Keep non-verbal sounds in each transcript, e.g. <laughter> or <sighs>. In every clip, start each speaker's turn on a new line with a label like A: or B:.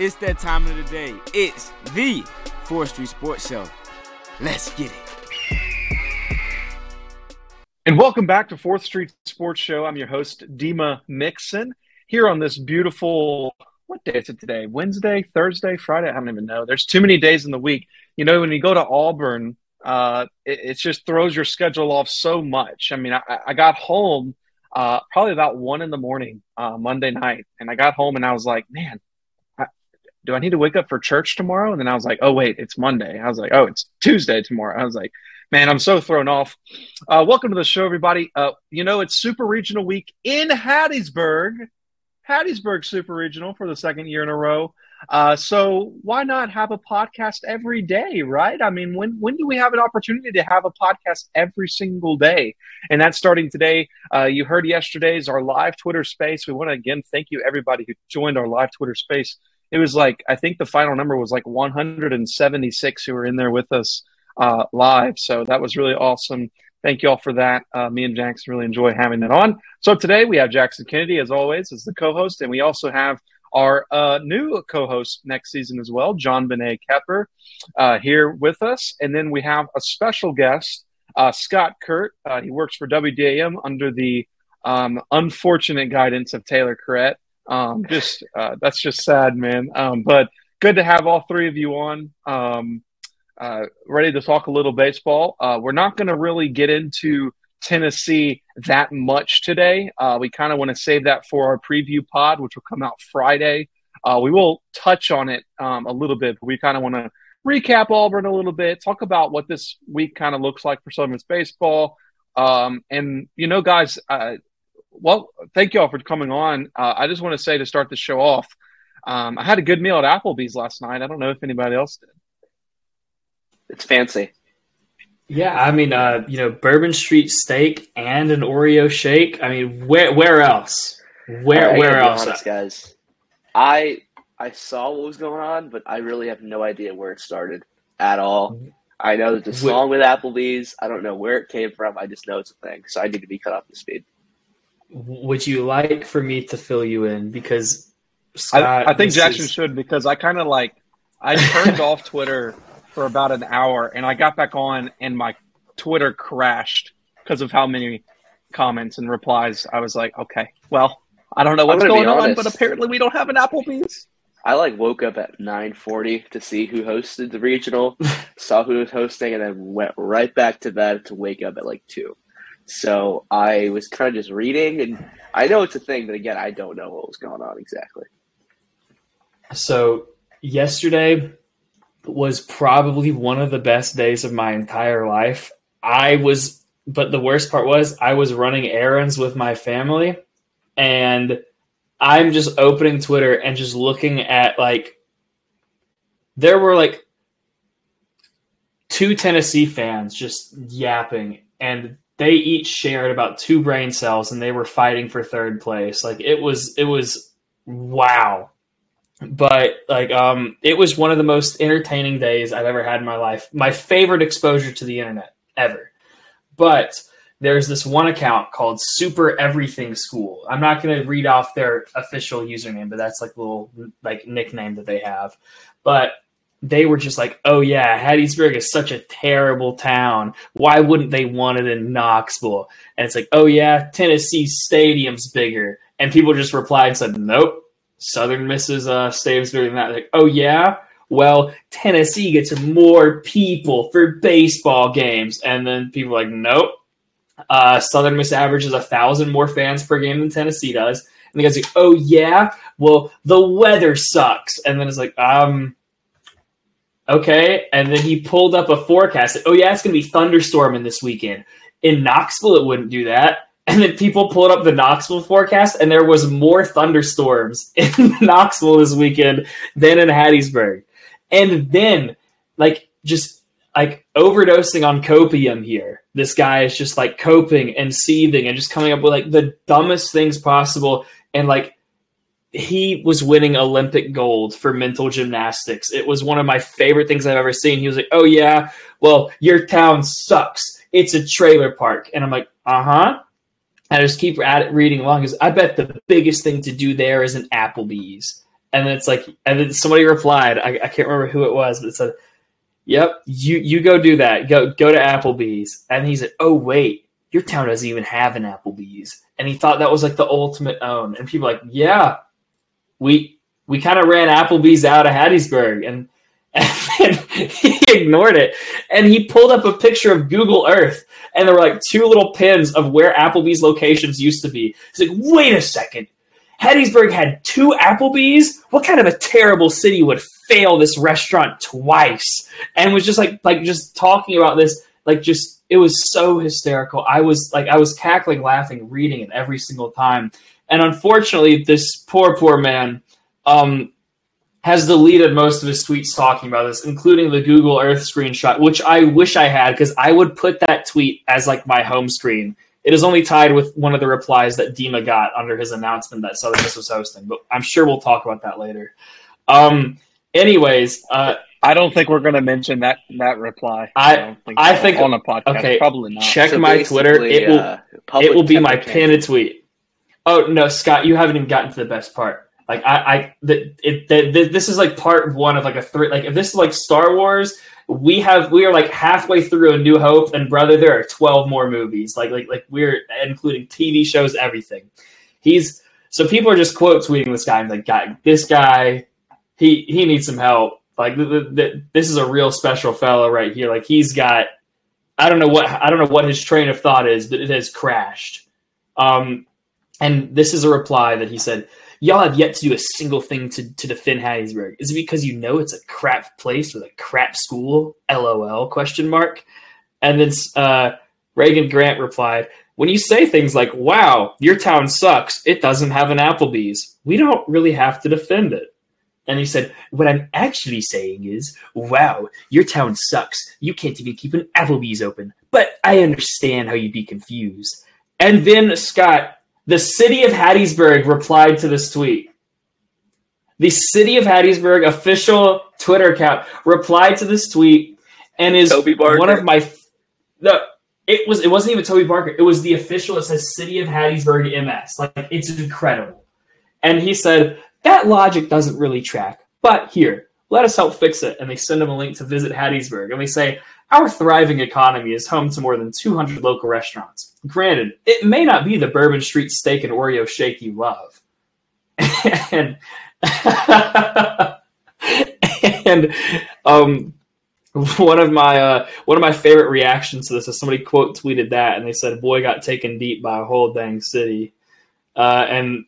A: It's that time of the day. It's the 4th Street Sports Show. Let's get it.
B: And welcome back to 4th Street Sports Show. I'm your host, Dima Mixon, here on this beautiful, what day is it today? Wednesday, Thursday, Friday? I don't even know. There's too many days in the week. You know, when you go to Auburn, uh, it, it just throws your schedule off so much. I mean, I, I got home uh, probably about one in the morning uh, Monday night, and I got home and I was like, man, do I need to wake up for church tomorrow? And then I was like, oh, wait, it's Monday. I was like, oh, it's Tuesday tomorrow. I was like, man, I'm so thrown off. Uh, welcome to the show, everybody. Uh, you know, it's Super Regional Week in Hattiesburg. Hattiesburg Super Regional for the second year in a row. Uh, so why not have a podcast every day, right? I mean, when when do we have an opportunity to have a podcast every single day? And that's starting today. Uh, you heard yesterday's our live Twitter space. We want to again thank you everybody who joined our live Twitter space. It was like I think the final number was like 176 who were in there with us uh, live. So that was really awesome. Thank you all for that. Uh, me and Jackson really enjoy having that on. So today we have Jackson Kennedy as always as the co-host, and we also have our uh, new co-host next season as well, John Benet Kepper, uh, here with us. And then we have a special guest, uh, Scott Kirk. Uh, he works for WDAM under the um, unfortunate guidance of Taylor Corrett. Um, just uh, that's just sad, man. Um, but good to have all three of you on. Um, uh, ready to talk a little baseball. we're not going to really get into Tennessee that much today. Uh, we kind of want to save that for our preview pod, which will come out Friday. Uh, we will touch on it um, a little bit, but we kind of want to recap Auburn a little bit, talk about what this week kind of looks like for Southern baseball. Um, and, you know, guys, uh, well, thank you all for coming on. Uh, I just want to say to start the show off, um, I had a good meal at Applebee's last night. I don't know if anybody else did.
C: It's fancy.
D: Yeah, I mean, uh, you know, Bourbon Street steak and an Oreo shake. I mean, where where else? Where where else,
C: honest, guys? I I saw what was going on, but I really have no idea where it started at all. I know that the song with Applebee's. I don't know where it came from. I just know it's a thing, so I need to be cut off the speed.
D: Would you like for me to fill you in because
B: Scott, I, I think Jackson is... should because I kind of like I turned off Twitter for about an hour, and I got back on, and my Twitter crashed because of how many comments and replies. I was like, okay, well, I don't know what's going on, but apparently we don't have an Applebee's.
C: I like woke up at nine forty to see who hosted the regional, saw who was hosting, and then went right back to bed to wake up at like two. So I was kind of just reading, and I know it's a thing, but again, I don't know what was going on exactly.
D: So yesterday, was probably one of the best days of my entire life. I was, but the worst part was I was running errands with my family and I'm just opening Twitter and just looking at like, there were like two Tennessee fans just yapping and they each shared about two brain cells and they were fighting for third place. Like it was, it was wow but like um it was one of the most entertaining days I've ever had in my life. My favorite exposure to the internet ever. But there's this one account called Super Everything School. I'm not going to read off their official username, but that's like little like nickname that they have. But they were just like, "Oh yeah, Hattiesburg is such a terrible town. Why wouldn't they want it in Knoxville?" And it's like, "Oh yeah, Tennessee Stadium's bigger." And people just replied and said, "Nope, Southern misses uh, stadiums bigger than that. Like, oh yeah, well Tennessee gets more people for baseball games, and then people like, nope. Uh, Southern Miss averages a thousand more fans per game than Tennessee does. And the guy's like, oh yeah, well the weather sucks, and then it's like, um, okay. And then he pulled up a forecast. Oh yeah, it's gonna be thunderstorming this weekend. In Knoxville, it wouldn't do that. <laughs> And then people pulled up the Knoxville forecast, and there was more thunderstorms <laughs> in <laughs> Knoxville this weekend than in Hattiesburg. And then, like, just like overdosing on copium here. This guy is just like coping and seething and just coming up with like the dumbest things possible. And like, he was winning Olympic gold for mental gymnastics. It was one of my favorite things I've ever seen. He was like, "Oh yeah, well, your town sucks. It's a trailer park." And I'm like, "Uh huh." I just keep at it reading along because I bet the biggest thing to do there is an Applebee's. And then it's like, and then somebody replied, I, I can't remember who it was, but it said, "Yep, you you go do that. Go go to Applebee's." And he said, "Oh wait, your town doesn't even have an Applebee's." And he thought that was like the ultimate own. And people like, "Yeah, we we kind of ran Applebee's out of Hattiesburg," and and <laughs> he ignored it and he pulled up a picture of Google Earth and there were like two little pins of where Applebee's locations used to be. He's like, wait a second. Hattiesburg had two Applebee's? What kind of a terrible city would fail this restaurant twice? And was just like like just talking about this, like just it was so hysterical. I was like I was cackling, laughing, reading it every single time. And unfortunately, this poor, poor man, um, has deleted most of his tweets talking about this, including the Google Earth screenshot, which I wish I had because I would put that tweet as like my home screen. It is only tied with one of the replies that Dima got under his announcement that Southern Miss was hosting, but I'm sure we'll talk about that later. Um, anyways, uh,
B: I don't think we're going to mention that that reply.
D: I-
B: don't
D: I think-
B: on a podcast,
D: okay,
B: probably not.
D: check
C: So
D: my Twitter. It will
C: uh,
D: it will be my
C: temper
D: pinned tweet. Oh no, Scott, you haven't even gotten to the best part. Like I, I, the, it, the, the, this is like part one of like a three. Like if this is like Star Wars, we have we are like halfway through A New Hope, and brother, there are twelve more movies. Like like like we're including TV shows, everything. He's so people are just quote tweeting this guy and like, guy, this guy, he he needs some help. Like the, the, the, this is a real special fellow right here. Like he's got, I don't know what I don't know what his train of thought is, but it has crashed. Um, and this is a reply that he said, Y'all have yet to do a single thing to, to defend Hattiesburg. Is it because you know it's a crap place with a crap school? LOL question mark. And then uh, Reagan Grant replied, When you say things like, wow, your town sucks, it doesn't have an Applebee's, we don't really have to defend it. And he said, What I'm actually saying is, wow, your town sucks. You can't even keep an Applebee's open. But I understand how you'd be confused. And then Scott, the city of Hattiesburg replied to this tweet. The city of Hattiesburg official Twitter account replied to this tweet and is one of my the it was it wasn't even Toby Barker. It was the official. It says City of Hattiesburg MS. Like it's incredible. And he said that logic doesn't really track. But here, let us help fix it. And they send him a link to visit Hattiesburg. And they say our thriving economy is home to more than 200 local restaurants. Granted, it may not be the Bourbon Street steak and Oreo shake you love. <laughs> and <laughs> and um, one of my uh, one of my favorite reactions to this is somebody quote tweeted that, and they said, "Boy got taken deep by a whole dang city," uh, and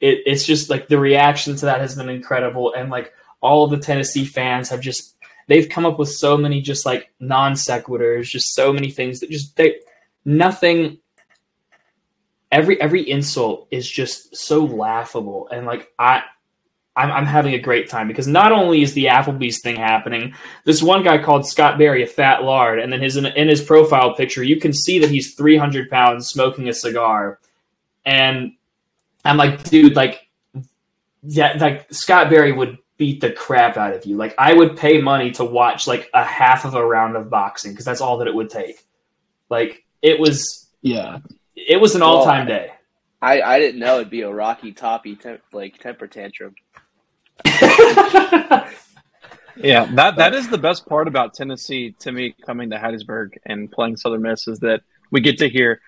D: it, it's just like the reaction to that has been incredible, and like all the Tennessee fans have just they've come up with so many just like non sequiturs, just so many things that just they nothing. Every every insult is just so laughable, and like I I'm, I'm having a great time because not only is the Applebee's thing happening, this one guy called Scott Berry a fat lard, and then his in his profile picture you can see that he's 300 pounds smoking a cigar, and I'm like, dude, like, yeah, like Scott Berry would beat the crap out of you. Like I would pay money to watch like a half of a round of boxing because that's all that it would take. Like it was,
B: Yeah.
D: it was an
C: Well,
D: all time day.
C: I, I didn't know it'd be a Rocky Toppy temp, like temper tantrum. <laughs>
B: Yeah, that that is the best part about Tennessee to me coming to Hattiesburg and playing Southern Miss is that we get to hear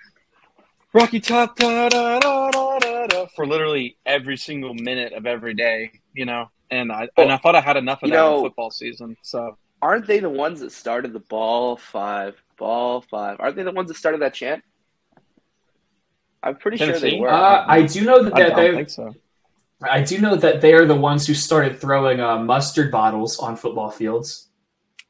B: Rocky Top da, da, da, da, da, da, for literally every single minute of every day, you know. And I and I thought I had enough of that
C: know-
B: in football season. So
C: Aren't they the ones that started the ball five, ball five? Aren't they the ones that started that chant? I'm pretty sure they were.
D: uh, I do know that
B: I
D: that
B: don't
D: they
B: think so.
D: I do know that they are the ones who started throwing uh, mustard bottles on football fields.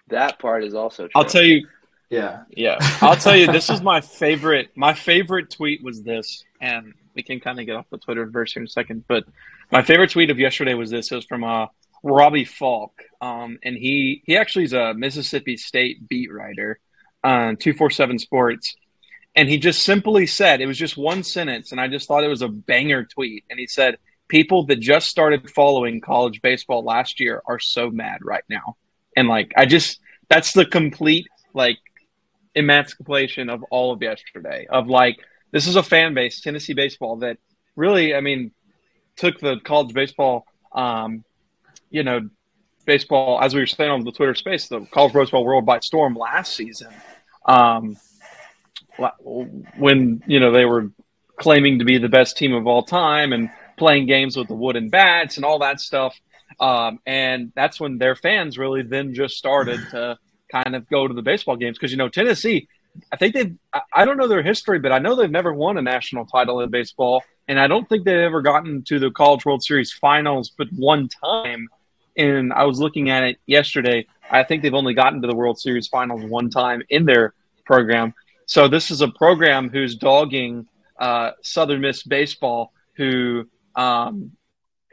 C: that part is also true.
B: I'll tell you
D: Yeah.
B: Yeah, I'll tell you. This <laughs> is my favorite. My favorite tweet was this, and we can kind of get off the Twitter verse here in a second. But my favorite tweet of yesterday was this. It was from uh, Robbie Faulk, um, and he he actually is a Mississippi State beat writer on two four seven Sports, and he just simply said it was just one sentence, and I just thought it was a banger tweet. And he said, "People that just started following college baseball last year are so mad right now," and like I just that's the complete like emancipation of all of yesterday of like this is a fan base tennessee baseball that really i mean took the college baseball um, you know, baseball, as we were saying on the Twitter space, the college baseball world by storm last season. Um, when you know they were claiming to be the best team of all time and playing games with the wooden bats and all that stuff. Um, and that's when their fans really then just started to kind of go to the baseball games because you know Tennessee, I think they've I don't know their history, but I know they've never won a national title in baseball, and I don't think they've ever gotten to the College World Series finals, but one time. And I was looking at it yesterday. I think they've only gotten to the World Series finals one time in their program. So this is a program who's dogging uh, Southern Miss baseball, who um,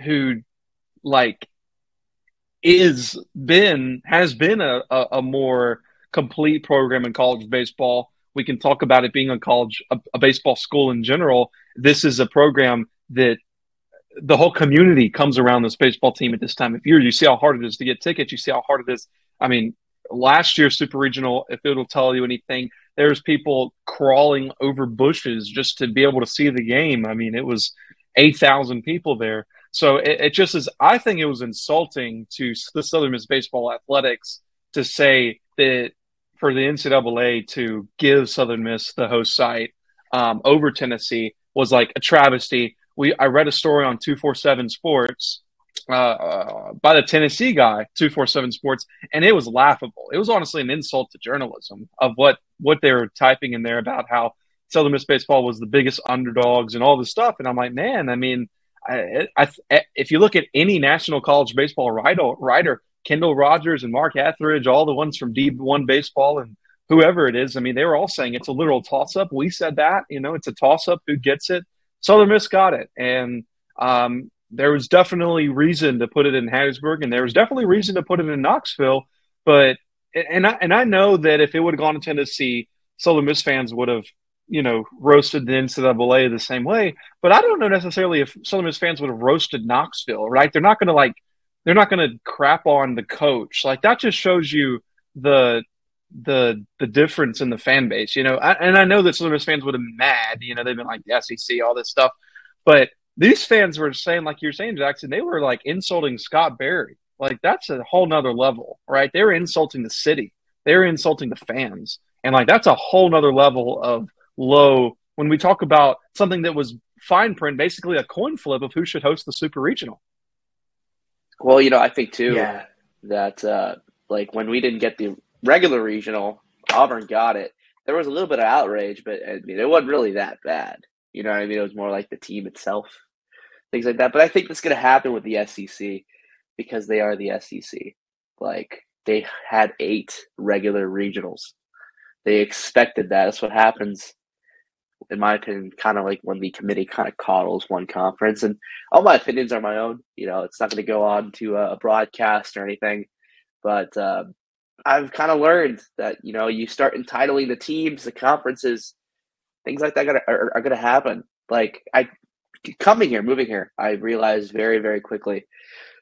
B: who like is been has been a, a, a, more complete program in college baseball. We can talk about it being a college a, a baseball school in general. This is a program that the whole community comes around this baseball team at this time of year. You see how hard it is to get tickets. You see how hard it is. I mean, last year's Super Regional, if it'll tell you anything, there's people crawling over bushes just to be able to see the game. I mean, it was 8,000 people there. So it, it, just is, I think it was insulting to the Southern Miss Baseball Athletics to say that for the NCAA to give Southern Miss the host site um, over Tennessee was like a travesty. We I read a story on 247 Sports uh, uh, by the Tennessee guy, 247 Sports, and it was laughable. It was honestly an insult to journalism of what, what they were typing in there about how Southern Miss Baseball was the biggest underdogs and all this stuff. And I'm like, man, I mean, I, I, if you look at any national college baseball writer, writer, Kendall Rogers and Mark Etheridge, all the ones from D1 Baseball and whoever it is, I mean, they were all saying it's a literal toss up. We said that, you know, it's a toss up. Who gets it? Southern Miss got it. And um, there was definitely reason to put it in Hattiesburg, and there was definitely reason to put it in Knoxville. But and I and I know that if it would have gone to Tennessee, Southern Miss fans would have you know roasted the NCAA the same way. But I don't know necessarily if Southern Miss fans would have roasted Knoxville. Right? They're not going to like they're not going to crap on the coach. Like that just shows you the the the difference in the fan base. You know, I, and I know that Miss fans would have been mad. You know, they've been like the SEC, all this stuff, but these fans were saying, like you're saying, Jackson, they were like insulting Scott Berry. Like that's a whole nother level, right? They were insulting the city. They were insulting the fans. And like that's a whole nother level of low when we talk about something that was fine print, basically a coin flip of who should host the super regional.
C: Well, you know, I think too yeah. that uh like when we didn't get the regular regional, Auburn got it. There was a little bit of outrage, but I mean it wasn't really that bad. You know I mean? It was more like the team itself things like that. But I think that's going to happen with the SEC because they are the SEC. Like they had eight regular regionals. They expected that. That's what happens, in my opinion, kind of like when the committee kind of coddles one conference. And all my opinions are my own. You know, it's not going to go on to a broadcast or anything. But uh, I've kind of learned that, you know, you start entitling the teams, the conferences, things like that are, are, going to happen. Like I coming here, moving here, I realized very, very quickly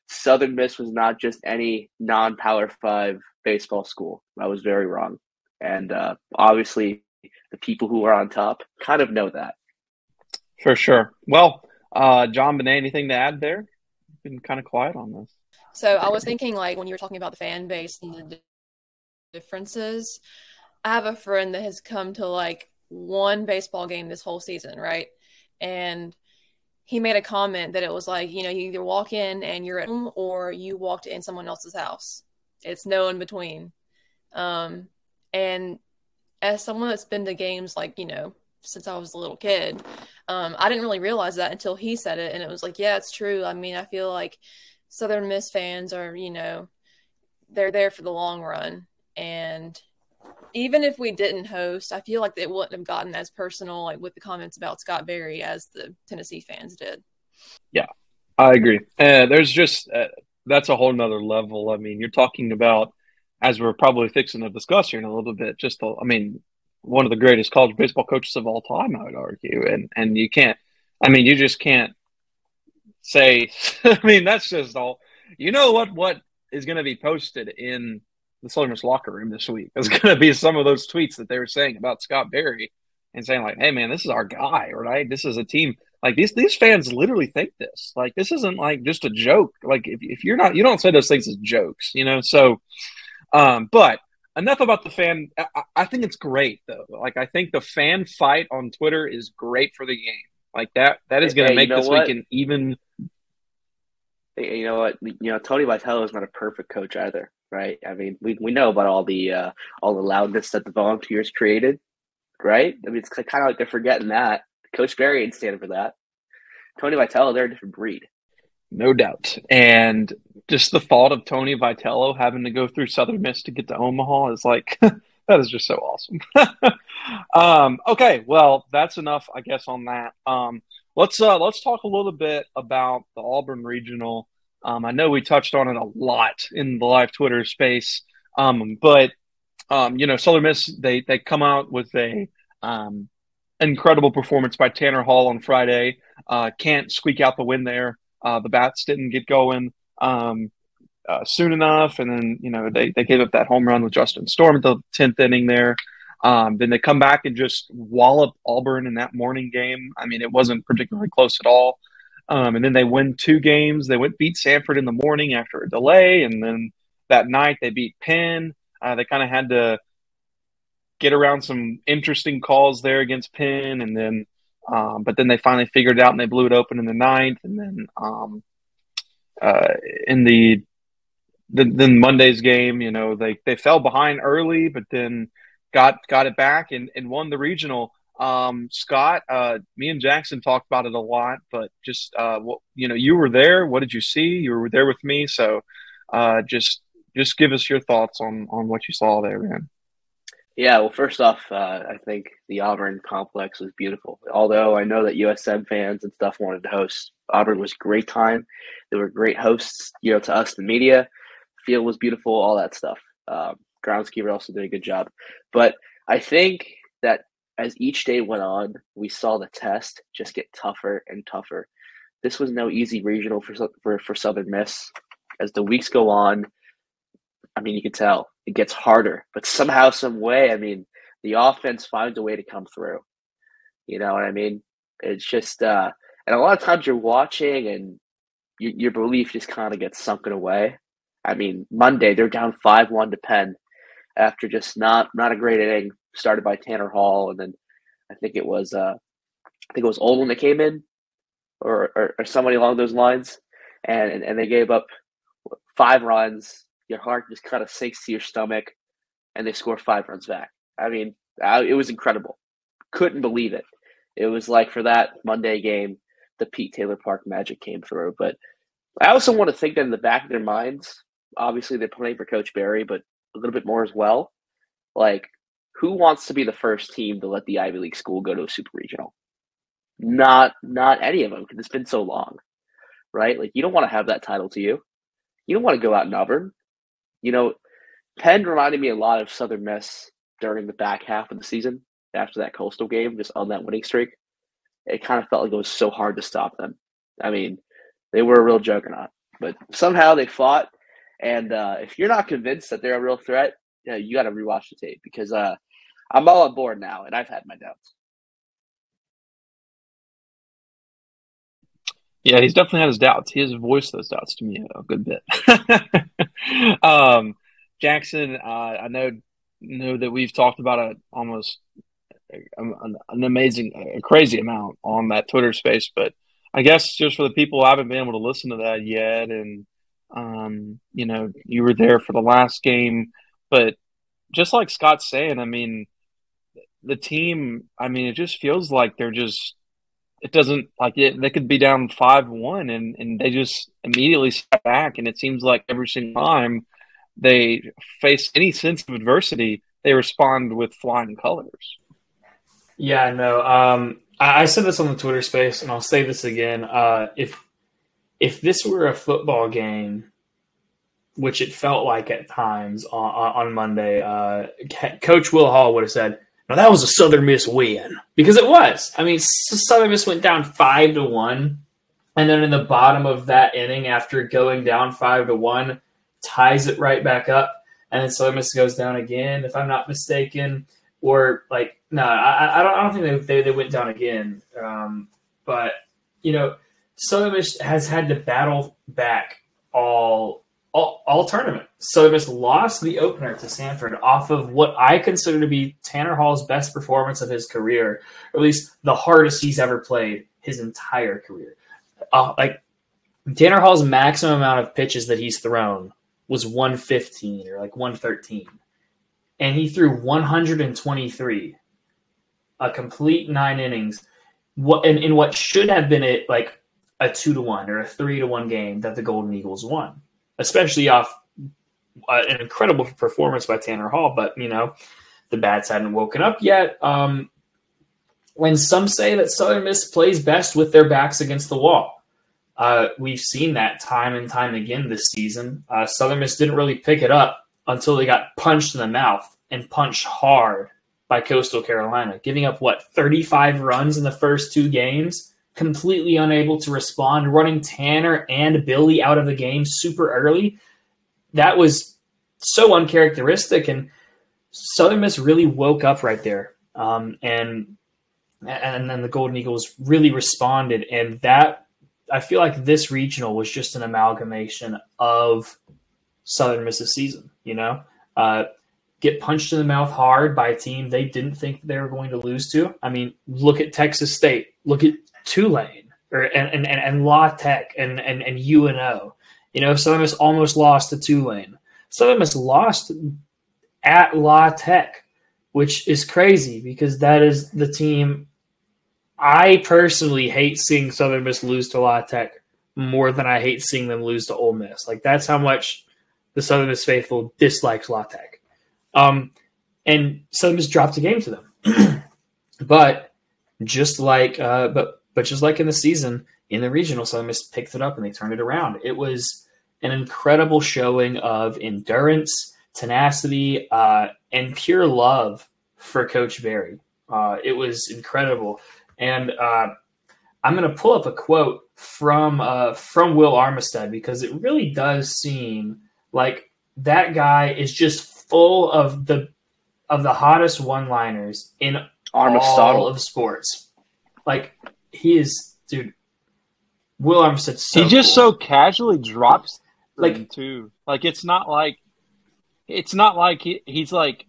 C: Southern Miss was not just any non Power Five baseball school. I was very wrong. And uh, obviously, the people who are on top kind of know that.
B: For sure. Well, uh, John Benet, anything to add there? You've been kind of quiet on this.
E: So I was thinking, like, when you were talking about the fan base and the differences, I have a friend that has come to like one baseball game this whole season, right? And he made a comment that it was like, you know, you either walk in and you're at home or you walked in someone else's house. It's no in between. Um, and as someone that's been to games like, you know, since I was a little kid, um, I didn't really realize that until he said it. And it was like, yeah, it's true. I mean, I feel like Southern Miss fans are, you know, they're there for the long run. And even if we didn't host, I feel like it wouldn't have gotten as personal, like with the comments about Scott Berry, as the Tennessee fans did.
B: Yeah, I agree. Uh, there's just uh, that's a whole nother level. I mean, you're talking about as we're probably fixing to discuss here in a little bit. Just, the, I mean, one of the greatest college baseball coaches of all time, I would argue, and and you can't. I mean, you just can't say. <laughs> I mean, that's just all. You know what? What is going to be posted in the Southern Miss locker room this week. It's going to be some of those tweets that they were saying about Scott Berry and saying like, "Hey, man, this is our guy, right? This is a team Like these these fans literally think this. Like this isn't like just a joke. Like if if you're not you don't say those things as jokes, you know. So, um, but enough about the fan. I, I think it's great though. Like I think the fan fight on Twitter is great for the game. Like that that is going to
C: Hey,
B: make
C: you know
B: this
C: what?
B: weekend even.
C: Hey, You know what? You know Tony Vitello is not a perfect coach either, right? I mean, we, we know about all the uh, all the loudness that the volunteers created, right? I mean, it's kind of like they're forgetting that Coach Berry ain't standing for that. Tony Vitello, they're a different breed.
B: No doubt. And just the thought of Tony Vitello having to go through Southern Miss to get to Omaha is like <laughs> that is just so awesome. <laughs> um, okay, well, that's enough, I guess, on that. Um, let's uh, let's talk a little bit about the Auburn Regional. Um, I know we touched on it a lot in the live Twitter space, um, but um, you know, Southern Miss they they come out with a um, incredible performance by Tanner Hall on Friday. Uh, can't squeak out the win there. Uh, the bats didn't get going um, uh, soon enough, and then you know they, they gave up that home run with Justin Storm at the tenth inning there. Um, then they come back and just wallop Auburn in that morning game. I mean, it wasn't particularly close at all. Um, and then they win two games. They went beat Samford in the morning after a delay, and then that night they beat Penn. Uh, they kind of had to get around some interesting calls there against Penn, and then um, but then they finally figured it out and they blew it open in the ninth, and then um, uh, in the the then Monday's game, you know, they they fell behind early, but then got got it back and, and won the regional. Um, Scott, uh, me and Jackson talked about it a lot, but just uh, you know, you were there. What did you see? You were there with me, so uh, just just give us your thoughts on on what you saw there, man.
C: Yeah, well, first off, uh, I think the Auburn complex was beautiful. Although I know that USM fans and stuff wanted to host, Auburn was great time. They were great hosts, you know, to us, the media. Field was beautiful, all that stuff. Um, groundskeeper also did a good job. But I think that as each day went on, we saw the test just get tougher and tougher. This was no easy regional for for, for Southern Miss. As the weeks go on, I mean, you can tell it gets harder, but somehow, some way, I mean, the offense finds a way to come through. You know what I mean? It's just, uh, and a lot of times you're watching and you, your belief just kind of gets sunken away. I mean, Monday they're down five one to Penn after just not not a great inning started by Tanner Hall, and then I think it was uh, I think it was Olin that came in, or, or or somebody along those lines, and and they gave up five runs. Your heart just kind of sinks to your stomach, and they score five runs back. I mean, I, it was incredible. Couldn't believe it. It was like for that Monday game, the Pete Taylor Park magic came through. But I also want to think that in the back of their minds, obviously they're playing for Coach Berry, but a little bit more as well. Like, who wants to be the first team to let the Ivy League school go to a super regional? Not, not any of them because it's been so long, right? Like, you don't want to have that title to you. You don't want to go out in Auburn. You know, Penn reminded me a lot of Southern Miss during the back half of the season after that Coastal game, just on that winning streak. It kind of felt like it was so hard to stop them. I mean, they were a real juggernaut, but somehow they fought. And uh, if you're not convinced that they're a real threat, yeah, you got to rewatch the tape because uh, I'm all on board now, and I've had my doubts.
B: Yeah, he's definitely had his doubts. He has voiced those doubts to me a good bit. <laughs> um, Jackson, uh, I know know that we've talked about it almost an, an amazing, a crazy amount on that Twitter space, but I guess just for the people who haven't been able to listen to that yet, and um, you know, you were there for the last game, but just like Scott's saying, I mean, the team, I mean, it just feels like they're just it doesn't like it, they could be down five one and and they just immediately step back and it seems like every single time they face any sense of adversity they respond with flying colors
D: Yeah, no. Um, I, I said this on the Twitter space, and I'll say this again. Uh, if if this were a football game, which it felt like at times on, on Monday, uh, Coach Will Hall would have said, "No, that was a Southern Miss win," because it was. I mean, Southern Miss went down five to one, and then in the bottom of that inning, after going down five to one, ties it right back up, and then Southern Miss goes down again, if I'm not mistaken or like no, I, I don't. I don't think they, they, they went down again. Um, but you know, Southern Miss has had to battle back all all, all tournament. Miss lost the opener to Samford off of what I consider to be Tanner Hall's best performance of his career, or at least the hardest he's ever played his entire career. Uh, like Tanner Hall's maximum amount of pitches that he's thrown was 115 or like 113. And he threw 123, a complete nine innings. What in, in what should have been it like a two to one or a three to one game that the Golden Eagles won, especially off uh, an incredible performance by Tanner Hall. But you know, the bats hadn't woken up yet. Um, when some say that Southern Miss plays best with their backs against the wall, uh, we've seen that time and time again this season. Uh, Southern Miss didn't really pick it up until they got punched in the mouth and punched hard by Coastal Carolina, giving up what 35 runs in the first two games, completely unable to respond, running Tanner and Billy out of the game super early. That was so uncharacteristic, and Southern Miss really woke up right there. Um, and and then the Golden Eagles really responded, and that I feel like this regional was just an amalgamation of Southern Miss's season. You know, uh, get punched in the mouth hard by a team they didn't think they were going to lose to. I mean, look at Texas State. Look at Tulane or and and, and La Tech and and and UNO. You know, Southern Miss almost lost to Tulane. Southern Miss lost at La Tech, which is crazy because that is the team I personally hate seeing Southern Miss lose to La Tech more than I hate seeing them lose to Ole Miss. Like that's how much the Southern Miss faithful dislikes La Tech. Um, and Southern Miss dropped a game to them. <clears throat> but just like uh, but but just like in the season in the regional, Southern Miss picked it up and they turned it around. It was an incredible showing of endurance, tenacity, uh, and pure love for Coach Berry. Uh, it was incredible. And uh, I'm going to pull up a quote from uh, from Will Armistead because it really does seem like that guy is just full of the of the hottest one-liners in all of sports. Like he is, dude. Will Armistead. So
B: he just
D: cool.
B: so casually drops like too. Like it's not like it's not like he, he's like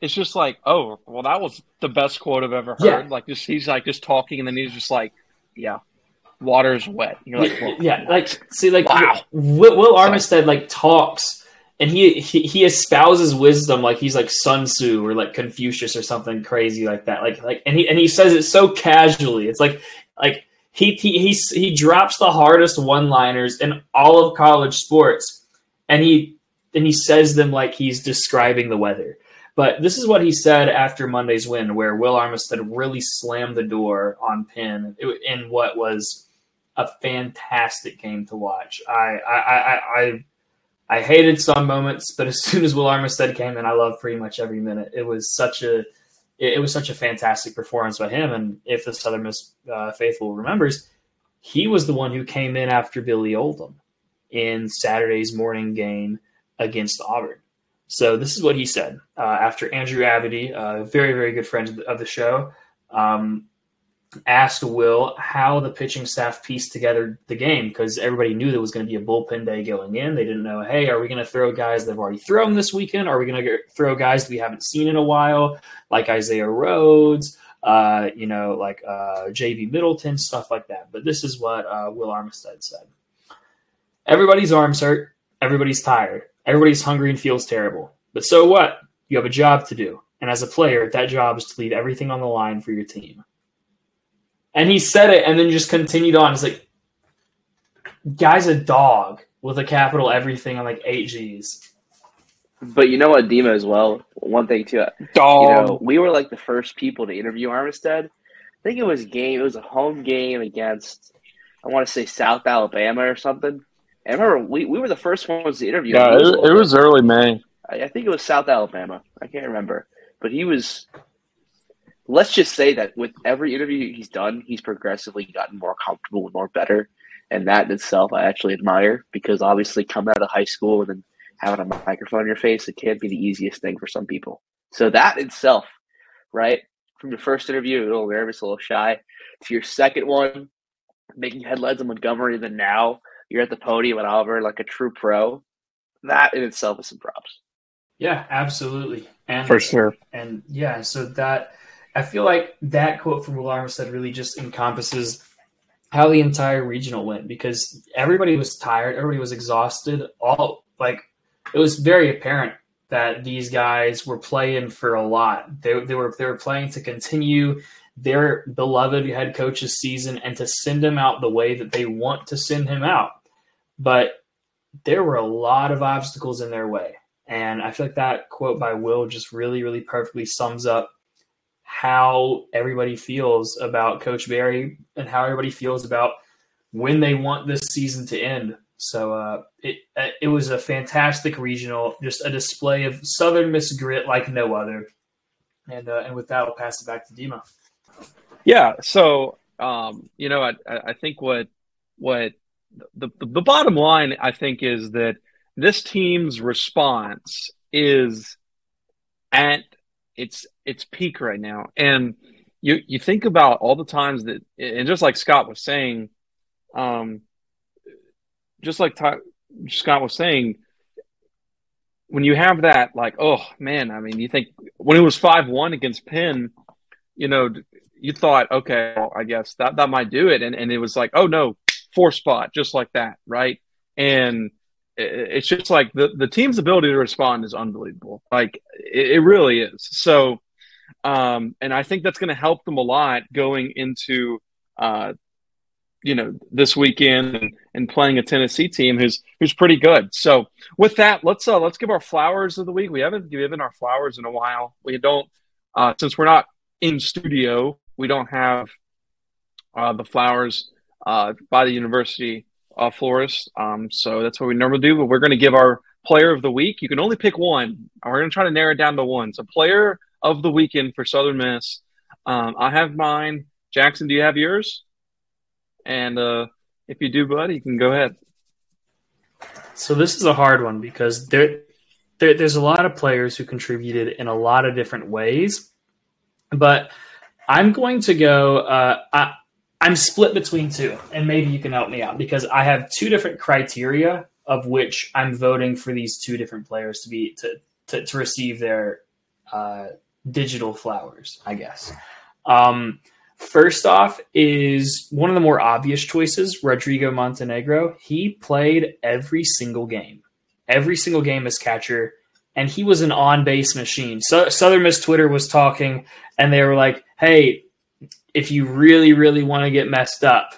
B: it's just like, oh, well, that was the best quote I've ever heard. Yeah. Like, just he's like just talking, and then he's just like, yeah, water's wet. You're like,
D: well, yeah, like see, like wow. Will, Will Armistead like talks, and he, he he espouses wisdom like he's like Sun Tzu or like Confucius or something crazy like that. Like like, and he and he says it so casually. It's like like he he he, he drops the hardest one liners in all of college sports, and he and he says them like he's describing the weather. But this is what he said after Monday's win, where Will Armistead really slammed the door on Penn in what was a fantastic game to watch. I I, I, I I hated some moments, but as soon as Will Armistead came in, I loved pretty much every minute. It was such a it was such a fantastic performance by him. And if the Southern Miss uh, faithful remembers, he was the one who came in after Billy Oldham in Saturday's morning game against Auburn. So this is what he said uh, after Andrew Abity, a very very good friend of the show, um, asked Will how the pitching staff pieced together the game because everybody knew there was going to be a bullpen day going in. They didn't know, hey, are we going to throw guys that have already thrown this weekend? Are we going to throw guys that we haven't seen in a while, like Isaiah Rhodes? Uh, you know, like uh, JB Middleton, stuff like that. But this is what uh, Will Armistead said. Everybody's arms hurt. Everybody's tired. Everybody's hungry and feels terrible. But so what? You have a job to do. And as a player, that job is to leave everything on the line for your team. And he said it and then just continued on. It's like, guy's a dog with a capital everything on like eight G's.
C: But you know what, Dima, as well. One thing too, dog. You know, we were like the first people to interview Armistead. I think it was game. It was a home game against, I want to say South Alabama or something. I remember we, we were the first ones to interview.
B: Yeah, him. it, it was early May.
C: I, I think it was South Alabama. I can't remember, but he was. Let's just say that with every interview he's done, he's progressively gotten more comfortable and more better, and that in itself I actually admire because obviously coming out of high school and then having a microphone in your face, it can't be the easiest thing for some people. So that itself, right, from your first interview, a little nervous, a little shy, to your second one, making headlines in Montgomery, then now you're at the podium at Auburn like a true pro. That in itself is some props.
D: Yeah, absolutely. And
B: For sure.
D: And yeah, so that I feel like that quote from Will Armistead really just encompasses how the entire regional went because everybody was tired, everybody was exhausted. All like it was very apparent that these guys were playing for a lot. They, they were they were playing to continue their beloved head coach's season and to send him out the way that they want to send him out. But there were a lot of obstacles in their way. And I feel like that quote by Will just really, really perfectly sums up how everybody feels about Coach Berry and how everybody feels about when they want this season to end. So uh, it it was a fantastic regional, just a display of Southern Miss grit like no other. And uh, and with that, I'll pass it back to Dima.
B: Yeah. So um, you know, I I think what what the, the the bottom line I think is that this team's response is at its its peak right now. And you you think about all the times that, and just like Scott was saying, um, just like Ty, Scott was saying, when you have that, like, oh man, I mean, you think when it was five one against Penn, you know, you thought, okay, well, I guess that that might do it, and and it was like, oh no, four spot, just like that, right? And it's just like the, the team's ability to respond is unbelievable. Like it, it really is. So, um, and I think that's going to help them a lot going into, uh, you know, this weekend and, and playing a Tennessee team who's who's pretty good. So, with that, let's uh, let's give our flowers of the week. We haven't given our flowers in a while. We don't uh, since we're not in studio. We don't have uh, the flowers uh, by the university florist. Um, so that's what we normally do. But we're going to give our player of the week. You can only pick one. We're going to try to narrow it down to one. So player of the weekend for Southern Miss. Um, I have mine. Jackson, do you have yours? And uh, if you do, buddy, you can go ahead.
D: So this is a hard one because there, there, there's a lot of players who contributed in a lot of different ways, but I'm going to go. Uh, I, I'm split between two, and maybe you can help me out because I have two different criteria of which I'm voting for these two different players to be to to, to receive their uh, digital flowers, I guess. Um, first off, is one of the more obvious choices, Rodrigo Montenegro. He played every single game, every single game as catcher, and he was an on base machine. So Southern Miss Twitter was talking, and they were like, "Hey, if you really, really want to get messed up,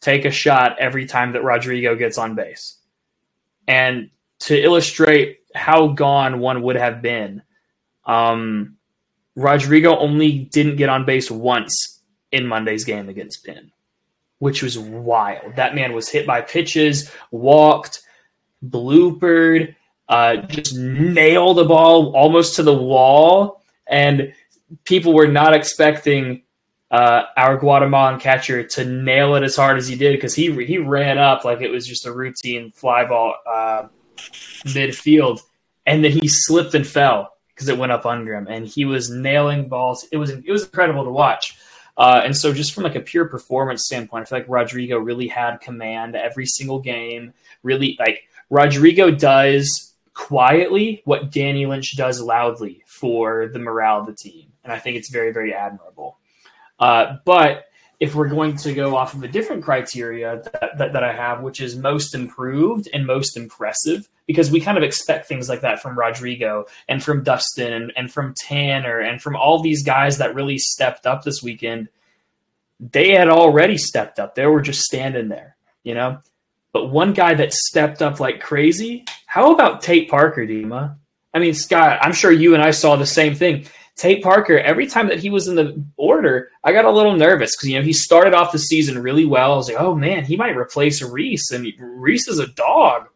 D: take a shot every time that Rodrigo gets on base." And to illustrate how gone one would have been, um, Rodrigo only didn't get on base once in Monday's game against Penn, which was wild. That man was hit by pitches, walked, bloopered, uh, just nailed the ball almost to the wall, and people were not expecting uh, our Guatemalan catcher to nail it as hard as he did because he he ran up like it was just a routine fly ball uh, midfield, and then he slipped and fell because it went up under him, and he was nailing balls. It was it was incredible to watch. Uh, and so, just from like a pure performance standpoint, I feel like Rodrigo really had command every single game. Really, like Rodrigo does quietly what Danny Lynch does loudly for the morale of the team, and I think it's very, very admirable. Uh, but if we're going to go off of a different criteria that, that, that, I have, which is most improved and most impressive, because we kind of expect things like that from Rodrigo and from Dustin and, and from Tanner and from all these guys that really stepped up this weekend. They had already stepped up. They were just standing there, you know? But one guy that stepped up like crazy, how about Tate Parker, Dima? I mean, Scott, I'm sure you and I saw the same thing. Tate Parker, every time that he was in the order, I got a little nervous because you know he started off the season really well. I was like, oh man, he might replace Reese, and Reese is a dog.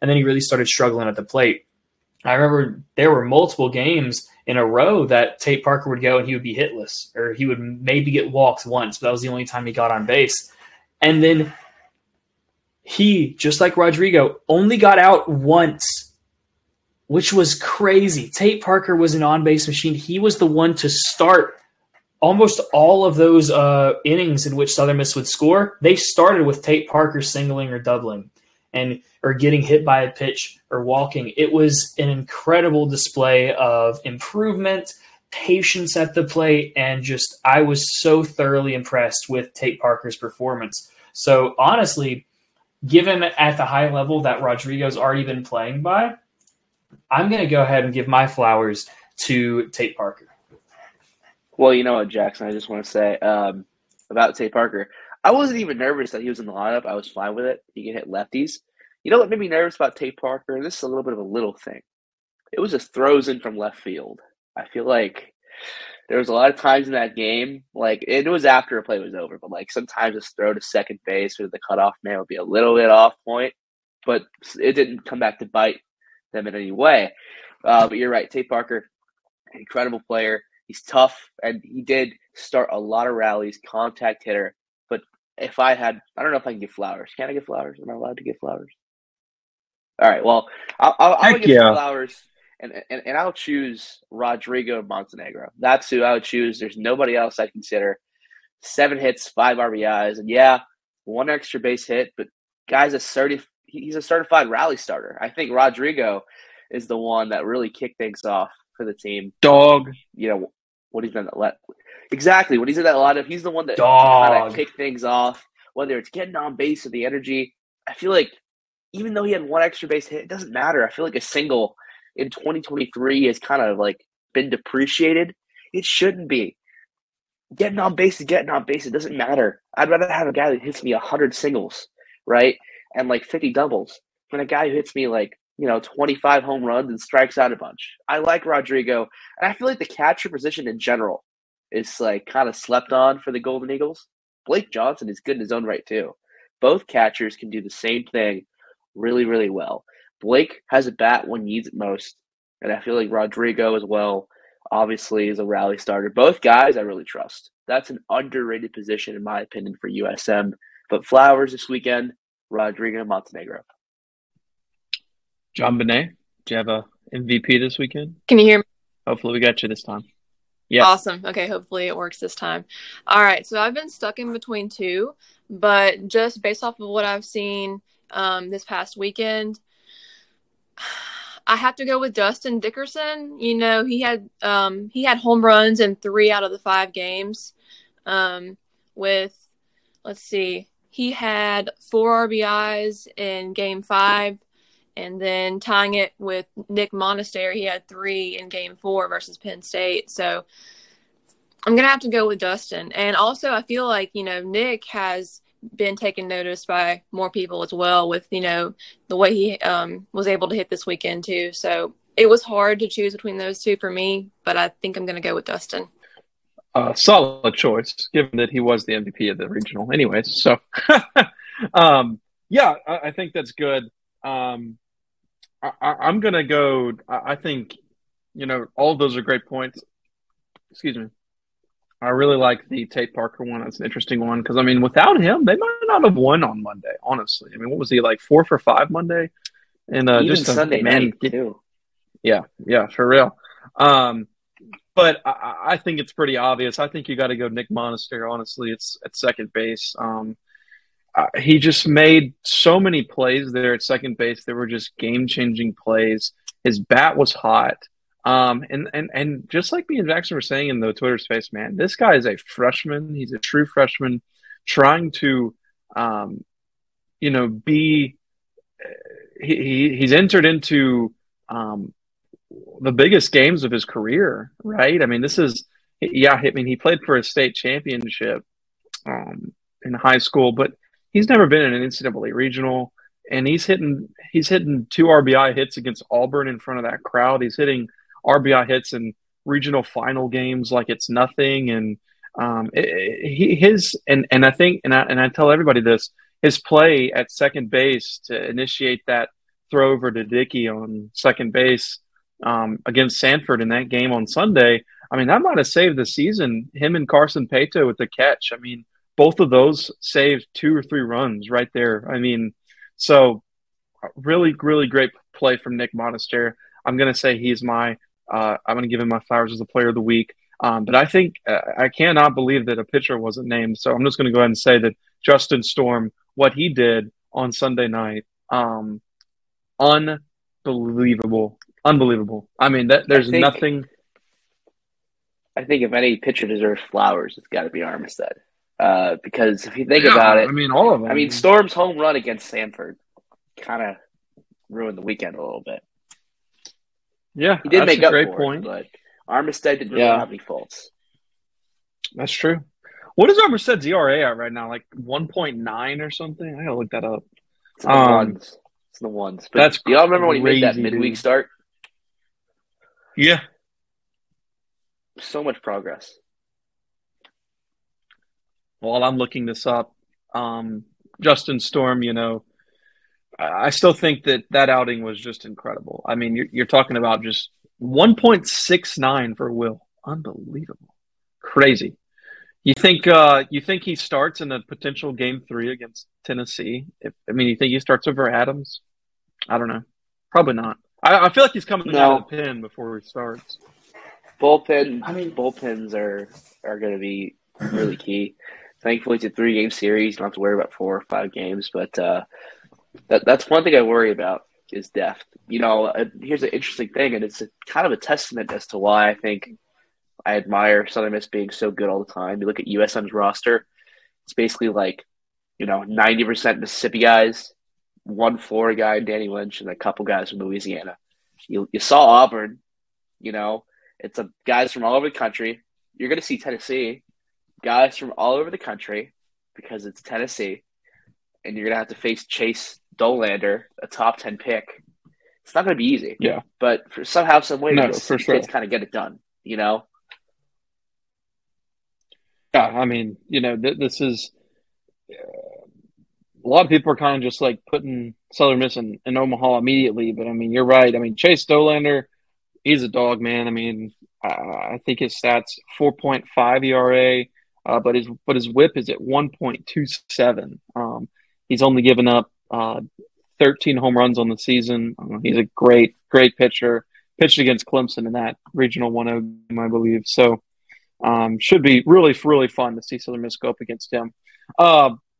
D: And then he really started struggling at the plate. I remember there were multiple games in a row that Tate Parker would go and he would be hitless, or he would maybe get walked once, but that was the only time he got on base. And then he, just like Rodrigo, only got out once which was crazy. Tate Parker was an on base machine. He was the one to start almost all of those uh, innings in which Southern Miss would score, they started with Tate Parker singling or doubling, and or getting hit by a pitch or walking. It was an incredible display of improvement, patience at the plate, and just I was so thoroughly impressed with Tate Parker's performance. So honestly, given at the high level that Rodrigo's already been playing by, I'm going to go ahead and give my flowers to Tate Parker.
C: Well, you know what, Jackson, I just want to say um, about Tate Parker. I wasn't even nervous that he was in the lineup. I was fine with it. He can hit lefties. You know what made me nervous about Tate Parker? This is a little bit of a little thing. It was just throws in from left field. I feel like there was a lot of times in that game, like it was after a play was over, but like sometimes this throw to second base or the cutoff man would be a little bit off point, but it didn't come back to bite them in any way. Uh, but you're right, Tate Parker, incredible player. He's tough, and he did start a lot of rallies, contact hitter. But if I had, I don't know if I can give flowers. Can I give flowers? Am I allowed to give flowers? All right. Well, I'll, I'll, I'll give yeah. flowers, and, and and I'll choose Rodrigo Montenegro. That's who I would choose. There's nobody else I consider. Seven hits, five RBIs, and yeah, one extra base hit. But guy's a certi- he's a certified rally starter. I think Rodrigo is the one that really kicked things off for the team.
B: Dog.
C: You know, what he's been let exactly when he's in that lineup. He's the one that kind of kicked things off. Whether it's getting on base or the energy, I feel like even though he had one extra base hit, it doesn't matter. I feel like a single in 2023 has kind of like been depreciated. It shouldn't be. Getting on base is getting on base. It doesn't matter. I'd rather have a guy that hits me 100 singles, right? And like 50 doubles than a guy who hits me like you know, 25 home runs and strikes out a bunch. I like Rodrigo, and I feel like the catcher position in general is like kind of slept on for the Golden Eagles. Blake Johnson is good in his own right too. Both catchers can do the same thing really, really well. Blake has a bat when needs it most, and I feel like Rodrigo as well. Obviously, is a rally starter. Both guys I really trust. That's an underrated position in my opinion for USM. But Flowers this weekend, Rodrigo Montenegro.
B: JonBenét, do you have a MVP this weekend?
E: Can you hear me?
B: Hopefully, we got you this time. Yeah.
E: Awesome. Okay, hopefully it works this time. All right, so I've been stuck in between two, but just based off of what I've seen um, this past weekend, <sighs> I have to go with Dustin Dickerson. You know, he had um, he had home runs in three out of the five games. Um, with let's see, he had four RBIs in Game Five and then tying it with Nick Monistere, he had three in game four versus Penn State. So I'm going to have to go with Dustin. And also, I feel like, you know, Nick has been taken notice by more people as well with, you know, the way he um, was able to hit this weekend, too. So it was hard to choose between those two for me, but I think I'm going to go with Dustin.
B: Uh, solid choice, given that he was the MVP of the regional, anyways. So, <laughs> um, yeah, I, I, think that's good. Um, I, am gonna go. I think you know all those are great points. Excuse me. I really like the Tate Parker one. That's an interesting one because I mean, without him, they might not have won on Monday. Honestly, I mean, what was he like four for five Monday?
C: And uh, Even just Sunday man, night too.
B: Yeah, yeah, for real. Um, but I, I, think it's pretty obvious. I think you got to go Nick Monistere. Honestly, it's at second base. Um, uh, he just made so many plays there at second base. They were just game changing plays. His bat was hot. Um, and, and, and just like me and Jackson were saying in the Twitter space, man, this guy is a freshman. He's a true freshman trying to, um, you know, be, he, he he's entered into, um, the biggest games of his career, right? I mean, this is, yeah, I mean, he played for a state championship, um, in high school, but he's never been in an NCAA regional, and he's hitting he's hitting two RBI hits against Auburn in front of that crowd. He's hitting RBI hits in regional final games like it's nothing, and um, it, he his and and I think and I and I tell everybody this his play at second base to initiate that throw over to Dickey on second base um, against Samford in that game on Sunday. I mean, that might have saved the season. Him and Carson Paetow with the catch. I mean, both of those saved two or three runs right there. I mean, so really, really great play from Nick Monistere. I'm going to say he's my, uh, I'm going to give him my flowers as the player of the week. Um, but I think uh, I cannot believe that a pitcher wasn't named. So I'm just going to go ahead and say that Justin Storm, what he did on Sunday night, um, unbelievable, unbelievable. I mean, that, there's
C: think-
B: nothing.
C: I think if any pitcher deserves flowers, it's got to be Armistead. Uh, because if you think
B: Yeah,
C: about it,
B: I mean, all of them.
C: I mean, Storm's home run against Samford kind of ruined the weekend a little bit.
B: yeah,
C: He did
B: that's
C: make
B: a
C: up
B: great
C: for
B: point.
C: it, but Armistead didn't really
B: Yeah.
C: have any faults.
B: That's true. What is Armistead's ERA at right now? Like 1.9 or something? I gotta look that up.
C: It's the
B: Um,
C: ones. It's in the ones. But
B: that's
C: do y'all remember when he made that midweek
B: dude.
C: start?
B: Yeah.
C: So much progress.
B: While I'm looking this up, um, Justin Storm, you know, I still think that that outing was just incredible. I mean, you're, you're talking about just 1.69 for Will. Unbelievable. Crazy. You think uh, you think he starts in a potential game three against Tennessee? If, I mean, you think he starts over Adams? I don't know. Probably not. I, I feel like he's coming
C: No.
B: out of the pen before he starts.
C: Bullpen.
D: I mean-
C: bullpens are are going to be really key. Thankfully, it's a three game series. You don't have to worry about four or five games. But uh, that that's one thing I worry about is depth. You know, uh, here's an interesting thing, and it's a, kind of a testament as to why I think I admire Southern Miss being so good all the time. You look at USM's roster; it's basically like you know ninety percent Mississippi guys, one Florida guy, Danny Lynch, and a couple guys from Louisiana. You you saw Auburn. You know, it's a guys from all over the country. You're going to see Tennessee, guys from all over the country, because it's Tennessee, and you're going to have to face Chase Dolander, a top ten pick. It's not going to be easy.
B: Yeah.
C: but for somehow, some way,
B: No, for sure.
C: kids kind of get it done. You know,
B: Yeah, I mean, you know, th- this is uh, a lot of people are kind of just like putting Southern Miss in, in Omaha immediately, but I mean, you're right. I mean, Chase Dolander, he's a dog, man. I mean, uh, I think his stats 4.5 ERA, uh, but his but his WHIP is at 1.27. Um, he's only given up uh, 13 home runs on the season. Uh, he's a great great pitcher. Pitched against Clemson in that regional 1 game, I believe. So. Um, should be really, really fun to see Southern Miss go up against him.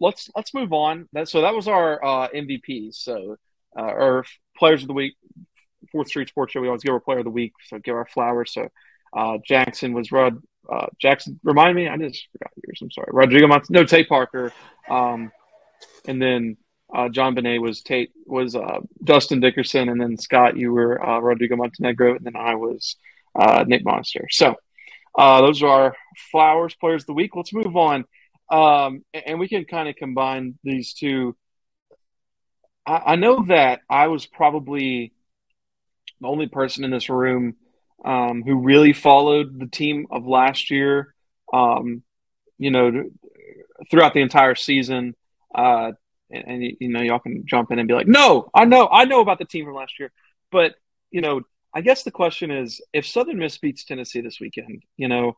B: Let's let's move on. That, so that was our uh, MVPs. So uh, our players of the week, Fourth Street Sports Show. We always give our player of the week, so give our flowers. So uh, Jackson was Rod. Uh, Jackson, remind me. I just forgot yours. I'm sorry. Rodrigo Mont. No, Tate Parker. Um, and then uh, JonBenét was Tate was uh, Dustin Dickerson, and then Scott, you were uh, Rodrigo Montenegro, and then I was uh, Nick Monster. So. Uh, those are our flowers players of the week. Let's move on. Um, and- we can kind of combine these two. I, I know that I was probably the only person in this room um, who really followed the team of last year, um, you know, throughout the entire season. Uh, and, and, you know, y'all can jump in and be like, no, I know, I know about the team from last year. But, you know, I guess the question is if Southern Miss beats Tennessee this weekend, you know,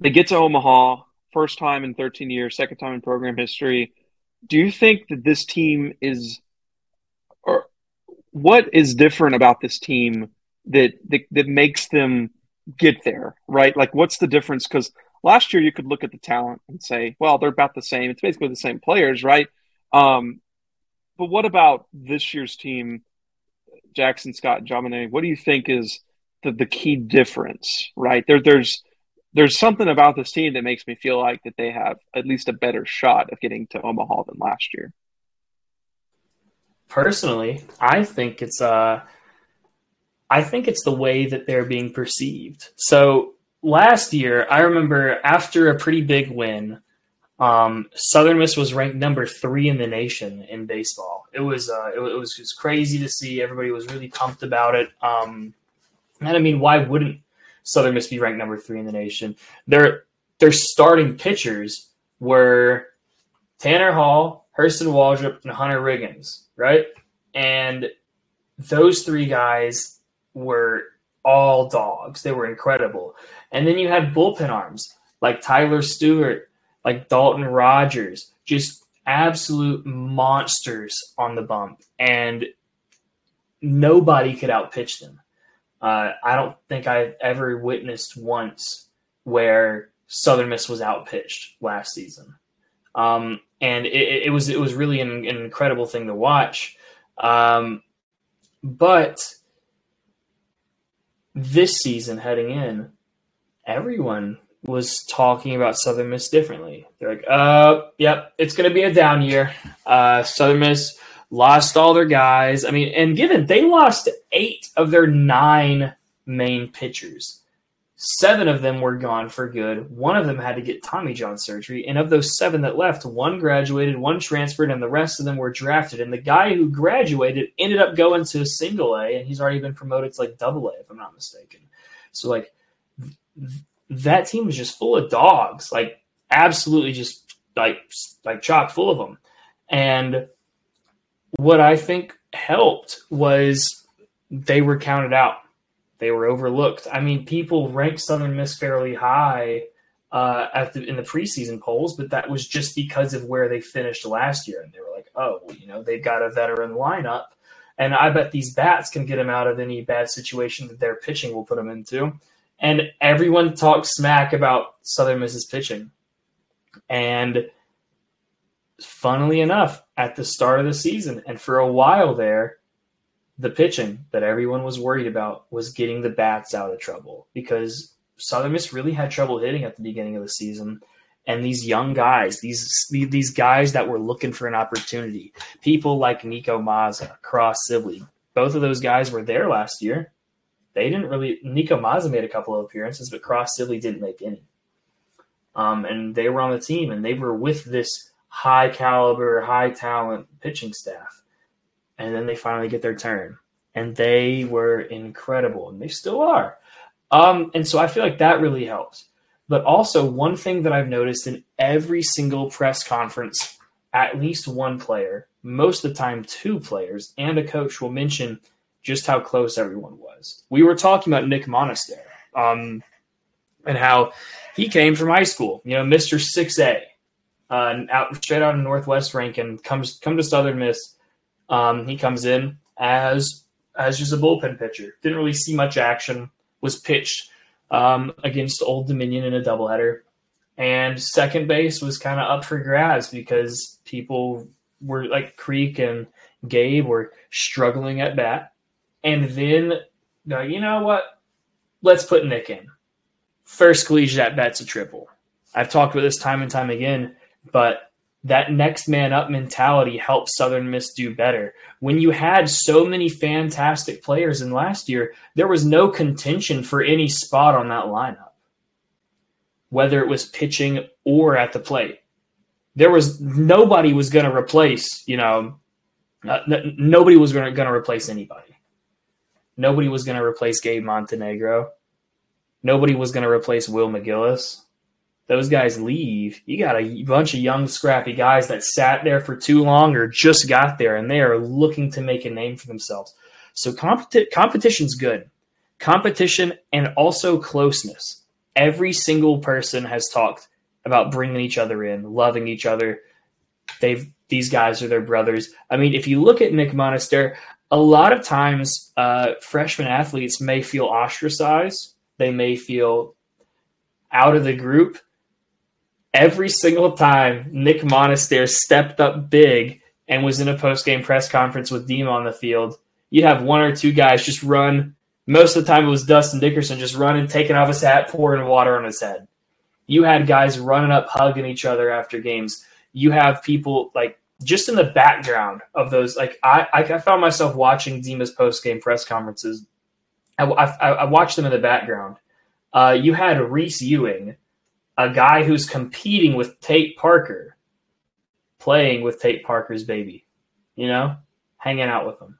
B: they get to Omaha, first time in 13 years, second time in program history. Do you think that this team is, or what is different about this team that that, that makes them get there, right? Like, what's the difference? Because last year you could look at the talent and say, well, they're about the same. It's basically the same players, right? Um, but what about this year's team? Jackson Scott Jomine, what do you think is the, the key difference, right? There, there's there's something about this team that makes me feel like that they have at least a better shot of getting to Omaha than last year.
D: Personally, I think it's uh I think it's the way that they're being perceived. So last year, I remember after a pretty big win, um, Southern Miss was ranked number three in the nation in baseball. It was uh, it, it was crazy to see. Everybody was really pumped about it. Um, and I mean, why wouldn't Southern Miss be ranked number three in the nation? Their their starting pitchers were Tanner Hall, Hurston Waldrop, and Hunter Riggins, right? And those three guys were all dogs. They were incredible. And then you had bullpen arms like Tyler Stuart, like Dalton Rogers, just absolute monsters on the bump. And nobody could outpitch them. Uh, I don't think I've ever witnessed once where Southern Miss was outpitched last season, um, and it, it, was it was really an, an incredible thing to watch. Um, but this season, heading in, everyone was talking about Southern Miss differently. They're like, "Uh, yep, it's going to be a down year." Uh, Southern Miss lost all their guys. I mean, and given they lost eight of their nine main pitchers, seven of them were gone for good. One of them had to get Tommy John surgery, and of those seven that left, one graduated, one transferred, and the rest of them were drafted. And the guy who graduated ended up going to single A, and he's already been promoted to like double A, if I'm not mistaken. So like. Th- that team was just full of dogs, like absolutely just like like chock full of them. And what I think helped was they were counted out. They were overlooked. I mean, people ranked Southern Miss fairly high uh, at the, in the preseason polls, but that was just because of where they finished last year. And they were like, oh, well, you know, they've got a veteran lineup. And I bet these bats can get them out of any bad situation that their pitching will put them into. And everyone talks smack about Southern Miss's pitching. And funnily enough, at the start of the season and for a while there, the pitching that everyone was worried about was getting the bats out of trouble because Southern Miss really had trouble hitting at the beginning of the season. And these young guys, these these guys that were looking for an opportunity, people like Nico Mazza, Cross Sibley, both of those guys were there last year. They didn't really. Nico Mazza made a couple of appearances, but Cross Sibley didn't make any. Um, and they were on the team, and they were with this high caliber, high talent pitching staff. And then they finally get their turn, and they were incredible, and they still are. Um, and so I feel like that really helps. But also, one thing that I've noticed in every single press conference, at least one player, most of the time two players, and a coach will mention just how close everyone was. We were talking about Nick Monistere um, and how he came from high school, you know, Mr. 6A uh, out straight out of Northwest Rankin, comes come to Southern Miss. Um, he comes in as as just a bullpen pitcher. Didn't really see much action. Was pitched um, against Old Dominion in a doubleheader, and second base was kind of up for grabs because people were like Creek and Gabe were struggling at bat, and then you know what? Let's put Nick in. First collegiate at bat's a triple. I've talked about this time and time again. But that next man up mentality helps Southern Miss do better. When you had so many fantastic players in last year, there was no contention for any spot on that lineup, whether it was pitching or at the plate. There was nobody was going to replace, you know, uh, nobody was going to replace anybody. Nobody was going to replace Gabe Montenegro. Nobody was going to replace Will McGillis those guys leave, you got a bunch of young, scrappy guys that sat there for too long or just got there and they are looking to make a name for themselves. So competi- competition's good. Competition and also closeness. Every single person has talked about bringing each other in, loving each other. They've these guys are their brothers. I mean, if you look at Nick Monistere, a lot of times uh, freshman athletes may feel ostracized. They may feel out of the group every single time Nick Monistere stepped up big and was in a post game press conference with Dima on the field, you'd have one or two guys just run. Most of the time, it was Dustin Dickerson just running, taking off his hat, pouring water on his head. You had guys running up, hugging each other after games. You have people like just in the background of those. Like I, I found myself watching Dima's post game press conferences. I, I, I watched them in the background. Uh, you had Reese Ewing, a guy who's competing with Tate Parker, playing with Tate Parker's baby, you know, hanging out with him.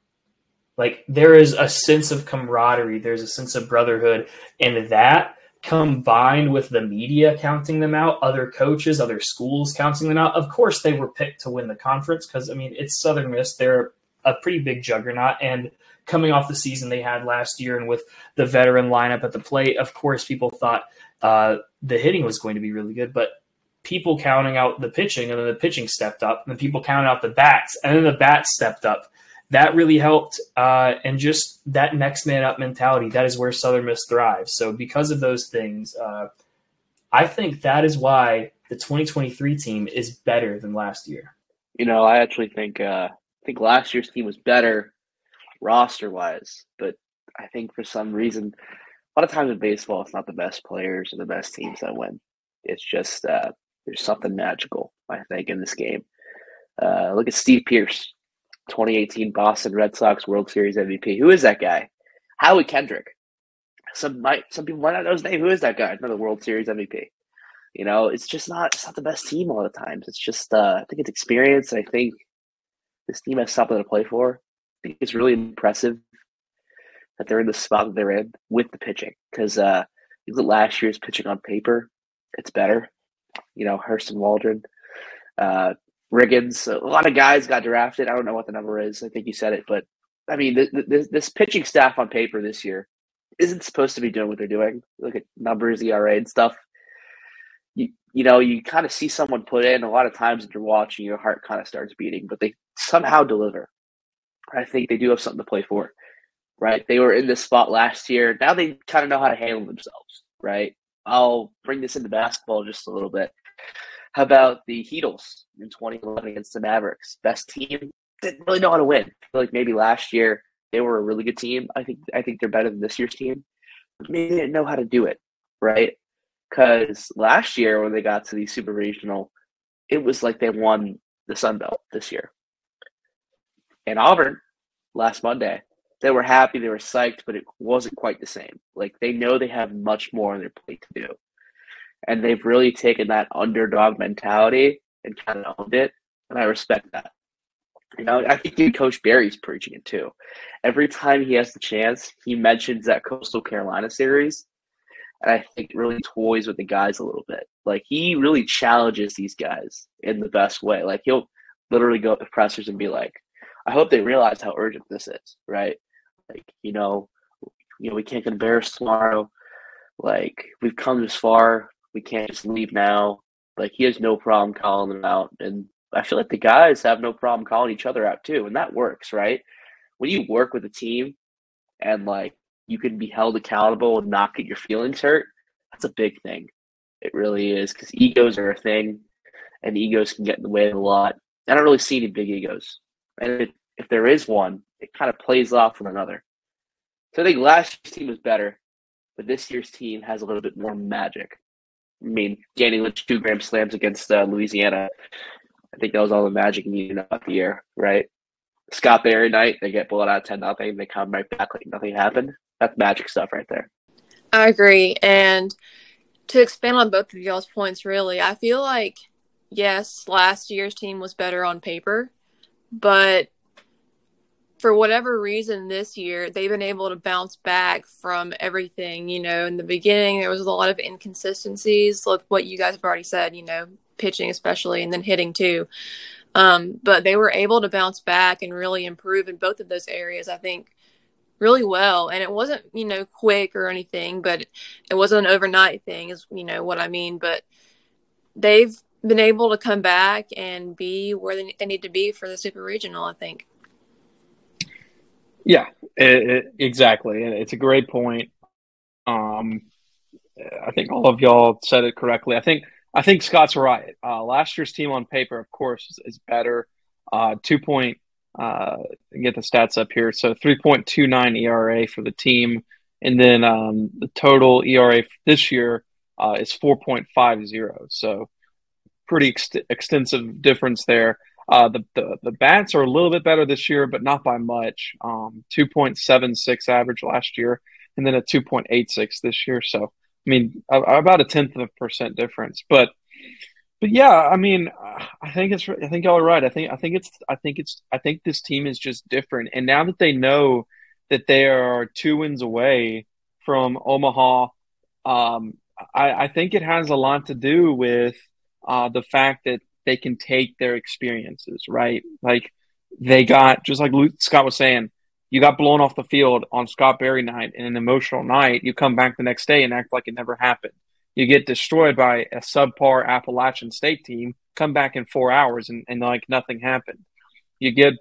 D: Like there is a sense of camaraderie, there's a sense of brotherhood, and that combined with the media counting them out, other coaches, other schools counting them out. Of course, they were picked to win the conference because I mean it's Southern Miss. They're a pretty big juggernaut, and coming off the season they had last year, and with the veteran lineup at the plate, of course, people thought uh, the hitting was going to be really good, but people counting out the pitching, and then the pitching stepped up, and then people counting out the bats, and then the bats stepped up, that really helped. Uh, and just that next man up mentality, that is where Southern Miss thrives. So, because of those things, uh, I think that is why the 2023 team is better than last year.
C: You know, I actually think uh, I think last year's team was better roster wise, but I think for some reason, a lot of times in baseball, it's not the best players or the best teams that win. It's just uh, there's something magical, I think, in this game. Uh, look at Steve Pearce, 2018 Boston Red Sox World Series MVP. Who is that guy? Howie Kendrick. Some might some people might not know his name. Who is that guy? Another World Series MVP. You know, it's just not it's not the best team all the times. It's just uh, I think it's experience. I think this team has something to play for. I think it's really impressive that they're in the spot that they're in with the pitching. Because uh, you look at last year's pitching on paper, it's better. You know, Hurston Waldrop, uh, Riggins, a lot of guys got drafted. I don't know what the number is. I think you said it, but I mean, this, this pitching staff on paper this year isn't supposed to be doing what they're doing. Look at numbers, ERA, and stuff. You, you know, you kind of see someone put in a lot of times that you're watching, your heart kind of starts beating, but they somehow deliver. I think they do have something to play for, right? They were in this spot last year. Now they kind of know how to handle themselves, right? I'll bring this into basketball just a little bit. How about the Heatles in 2011 against the Mavericks? Best team didn't really know how to win. Like maybe last year they were a really good team. I think I think they're better than this year's team. But maybe they didn't know how to do it, right? Because last year when they got to the Super Regional, it was like they won the Sun Belt this year. And Auburn last Monday, they were happy, they were psyched, but it wasn't quite the same. Like they know they have much more on their plate to do. And they've really taken that underdog mentality and kind of owned it. And I respect that. You know, I think Coach Berry's preaching it too. Every time he has the chance, he mentions that Coastal Carolina series. And I think really toys with the guys a little bit. Like he really challenges these guys in the best way. Like he'll literally go up to pressers and be like, I hope they realize how urgent this is, right? Like, you know, you know, we can't get embarrassed tomorrow. Like, we've come this far. We can't just leave now. Like, he has no problem calling them out. And I feel like the guys have no problem calling each other out too. And that works, right? When you work with a team and like you can be held accountable and not get your feelings hurt, that's a big thing. It really is because egos are a thing and egos can get in the way of a lot. I don't really see any big egos. And if, if there is one, it kind of plays off one another. So I think last year's team was better, but this year's team has a little bit more magic. I mean, Danny Lynch two grand slams against uh, Louisiana. I think that was all the magic needed about the year, right? Scott Berry night, they get blown out ten nothing, they come right back like nothing happened. That's magic stuff right there.
E: I agree, and to expand on both of y'all's points, really, I feel like yes, last year's team was better on paper, but for whatever reason this year they've been able to bounce back from everything you know in the beginning there was a lot of inconsistencies like what you guys have already said you know pitching especially and then hitting too. Um, but they were able to bounce back and really improve in both of those areas i think really well. And it wasn't you know quick or anything but it wasn't an overnight thing is you know what i mean. But they've been able to come back and be where they, need to be for the super regional i think
B: yeah it, it, exactly it's a great point. Um i think all of y'all said it correctly. I think i think scott's right. Uh, last year's team on paper of course is, is better. Uh, two point uh, get the stats up here. So 3.29 era for the team and then um, the total era this year uh, is 4.50 so pretty ex- extensive difference there. Uh, the, the, the bats are a little bit better this year, but not by much. Um, 2.76 average last year, and then a 2.86 this year. So, I mean, about a tenth of a percent difference. But, but yeah, I mean, I think it's. I think y'all are right. I think. I think it's. I think it's. I think this team is just different. And now that they know that they are two wins away from Omaha, um, I, I think it has a lot to do with uh, the fact that they can take their experiences, right? Like they got, just like Luke, Scott was saying, you got blown off the field on Scott Berry night in an emotional night. You come back the next day and act like it never happened. You get destroyed by a subpar Appalachian State team, come back in four hours and, and like nothing happened. You get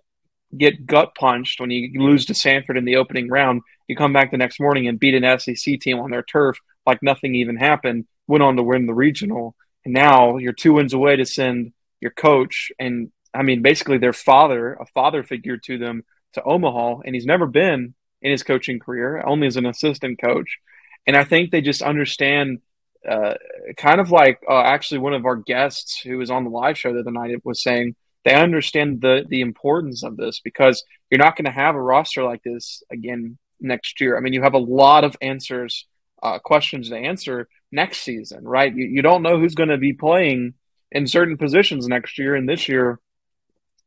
B: get gut punched when you lose to Samford in the opening round. You come back the next morning and beat an SEC team on their turf like nothing even happened. Went on to win the regional, and now you're two wins away to send your coach and I mean basically their father, a father figure to them to Omaha, and he's never been in his coaching career, only as an assistant coach. And I think they just understand, uh, kind of like uh, actually one of our guests who was on the live show the other night was saying they understand the the importance of this because you're not going to have a roster like this again next year. I mean, you have a lot of answers, uh, questions to answer next season, right? You, you don't know who's going to be playing in certain positions next year, and this year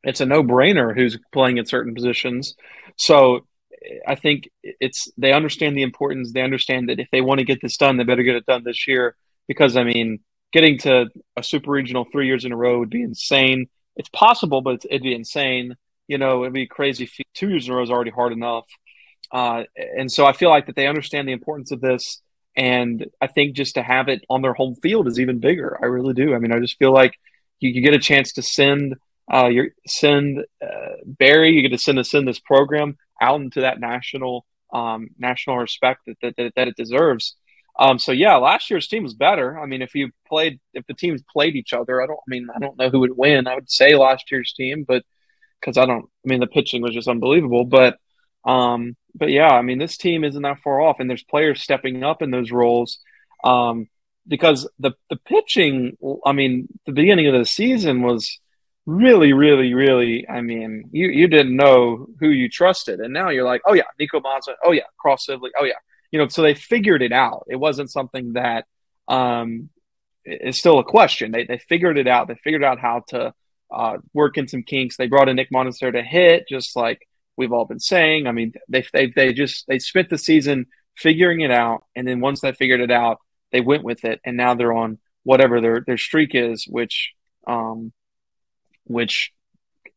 B: it's a no brainer who's playing in certain positions. So I think it's they understand the importance. They understand that if they want to get this done, they better get it done this year because I mean, getting to a super regional three years in a row would be insane it's possible, but it'd be insane. You know, it'd be crazy. Two years in a row is already hard enough. Uh, and so I feel like that they understand the importance of this. And I think just to have it on their home field is even bigger. I really do. I mean, I just feel like you, you get a chance to send uh, your send uh, Berry, you get to send to send this program out into that national um, national respect that, that, that it deserves. Um, so yeah, last year's team was better. I mean, if you played, if the teams played each other, I don't. I mean, I don't know who would win. I would say last year's team, but because I don't. I mean, the pitching was just unbelievable. But, um, but yeah, I mean, this team isn't that far off, and there's players stepping up in those roles. Um, because the the pitching, I mean, the beginning of the season was really, really, really. I mean, you you didn't know who you trusted, and now you're like, oh yeah, Nico Mazza, oh yeah, Cross Sibley, oh yeah you know, so they figured it out. It wasn't something that um, is still a question. They they figured it out. They figured out how to uh, work in some kinks. They brought in Nick Monistere to hit, just like we've all been saying. I mean, they they they just they spent the season figuring it out, and then once they figured it out, they went with it, and now they're on whatever their their streak is, which um, which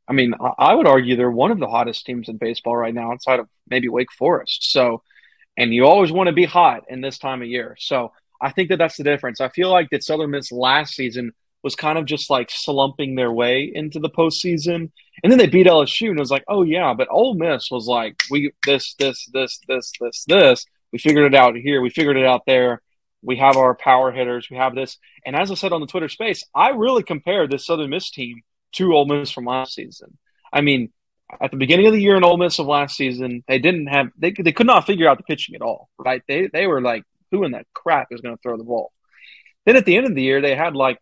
B: I mean, I would argue they're one of the hottest teams in baseball right now, outside of maybe Wake Forest. So and you always want to be hot in this time of year. So I think that that's the difference. I feel like that Southern Miss last season was kind of just like slumping their way into the postseason, and then they beat LSU, and it was like, oh yeah, but Ole Miss was like, we this this this this this this. We figured it out here. We figured it out there. We have our power hitters. We have this. And as I said on the Twitter space, I really compare this Southern Miss team to Ole Miss from last season. I mean, at the beginning of the year in Ole Miss of last season, they didn't have they they could not figure out the pitching at all. Right? They they were like, who in that crap is going to throw the ball? Then at the end of the year, they had like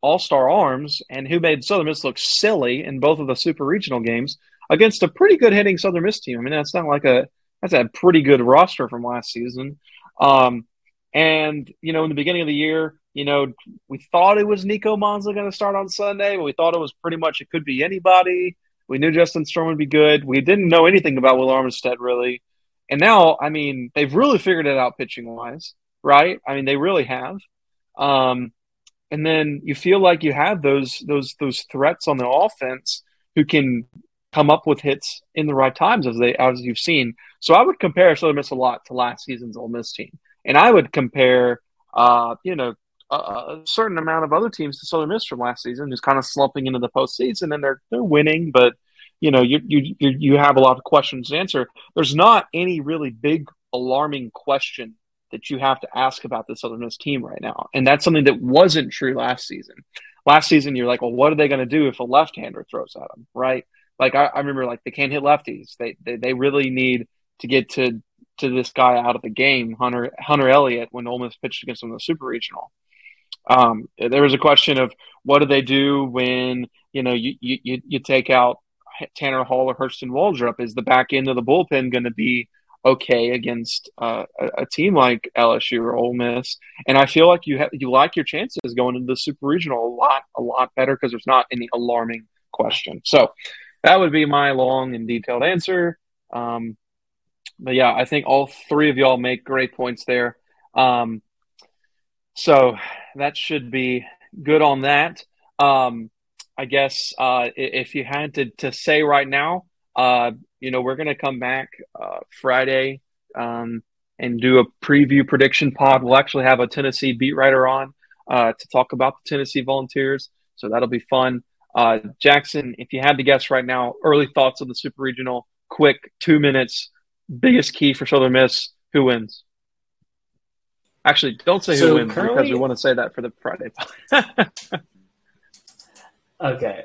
B: all star arms, and who made Southern Miss look silly in both of the super regional games against a pretty good hitting Southern Miss team. I mean, that's not like a that's a pretty good roster from last season. Um, and you know, in the beginning of the year, you know, we thought it was Nico Monza going to start on Sunday, but we thought it was pretty much it could be anybody. We knew Justin Storm would be good. We didn't know anything about Will Armistead really. And now, I mean, they've really figured it out pitching wise, right? I mean, they really have. Um, and then you feel like you have those those those threats on the offense who can come up with hits in the right times as they as you've seen. So I would compare Southern Miss a lot to last season's Ole Miss team, and I would compare, uh, you know, a, a, certain amount of other teams to Southern Miss from last season, just kind of slumping into the postseason, and they're they're winning, but you know you you you have a lot of questions to answer. There's not any really big alarming question that you have to ask about the Southern Miss team right now, and that's something that wasn't true last season. Last season, you're like, well, what are they going to do if a left-hander throws at them, right? Like I, I remember, like they can't hit lefties. They, they they really need to get to to this guy out of the game, Hunter Hunter Elliott, when Ole Miss pitched against them in the Super Regional. Um, there was a question of what do they do when you know you you, you take out Tanner Hall or Hurston Waldrop? Is the back end of the bullpen going to be okay against uh, a, team like LSU or Ole Miss? And I feel like you have you like your chances going into the Super Regional a lot a lot better because there's not any alarming question. So that would be my long and detailed answer. Um, but yeah, I think all three of y'all make great points there. Um, so that should be good on that. Um, I guess uh, if you had to, to say right now, uh, you know, we're going to come back uh, Friday um, and do a preview prediction pod. We'll actually have a Tennessee beat writer on uh, to talk about the Tennessee Volunteers. So that'll be fun. Uh, Jackson, if you had to guess right now, early thoughts on the Super Regional, quick, two minutes, biggest key for Southern Miss, who wins? Actually, don't say
D: So
B: who wins
D: currently-
B: because we want to say that for the Friday. Pod. <laughs>
D: okay.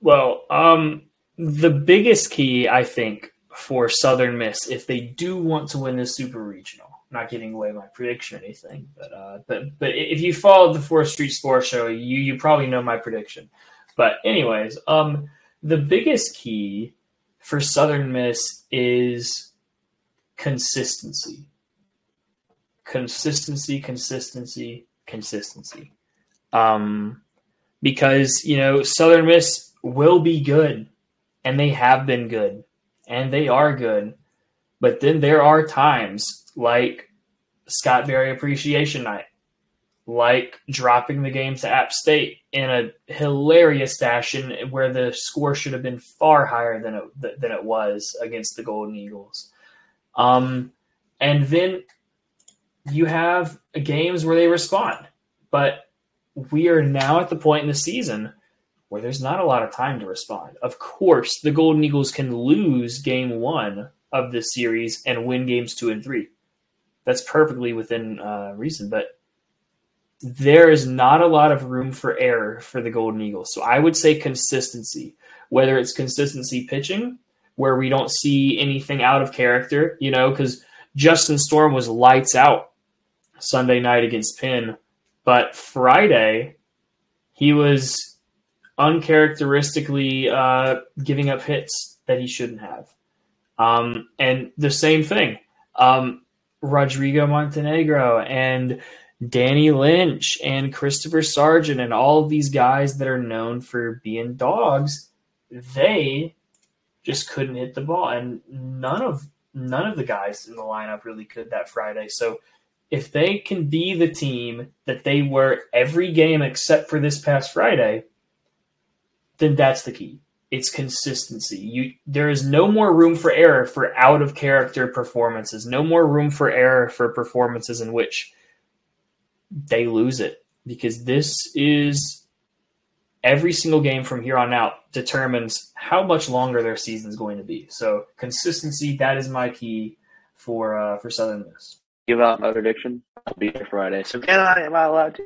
D: Well, um, the biggest key, I think, for Southern Miss, if they do want to win this Super Regional, not giving away my prediction or anything, but uh, but but if you followed the Fourth Street Sports Show, you you probably know my prediction. But anyways, um, the biggest key for Southern Miss is consistency. Consistency, consistency, consistency. Um, because you know Southern Miss will be good, and they have been good, and they are good. But then there are times like Scott Berry Appreciation Night, like dropping the game to App State in a hilarious fashion where the score should have been far higher than it than it was against the Golden Eagles. Um, and then you have games where they respond, but we are now at the point in the season where there's not a lot of time to respond. Of course, the Golden Eagles can lose game one of this series and win games two and three. That's perfectly within uh, reason, but there is not a lot of room for error for the Golden Eagles. So I would say consistency, whether it's consistency pitching, where we don't see anything out of character, you know, because Justin Storm was lights out Sunday night against Penn, but Friday he was uncharacteristically uh, giving up hits that he shouldn't have. Um, and the same thing, um, Rodrigo Montenegro and Danny Lynch and Christopher Sargent and all these guys that are known for being dogs, they just couldn't hit the ball, and none of none of the guys in the lineup really could that Friday. So if they can be the team that they were every game except for this past Friday, then that's the key. It's consistency. You there is no more room for error for out of character performances. No more room for error for performances in which they lose it because this is every single game from here on out determines how much longer their season is going to be. So consistency that is my key for uh, for Southern Miss.
C: Give out my prediction. I'll be here Friday. So can I? Am I allowed to?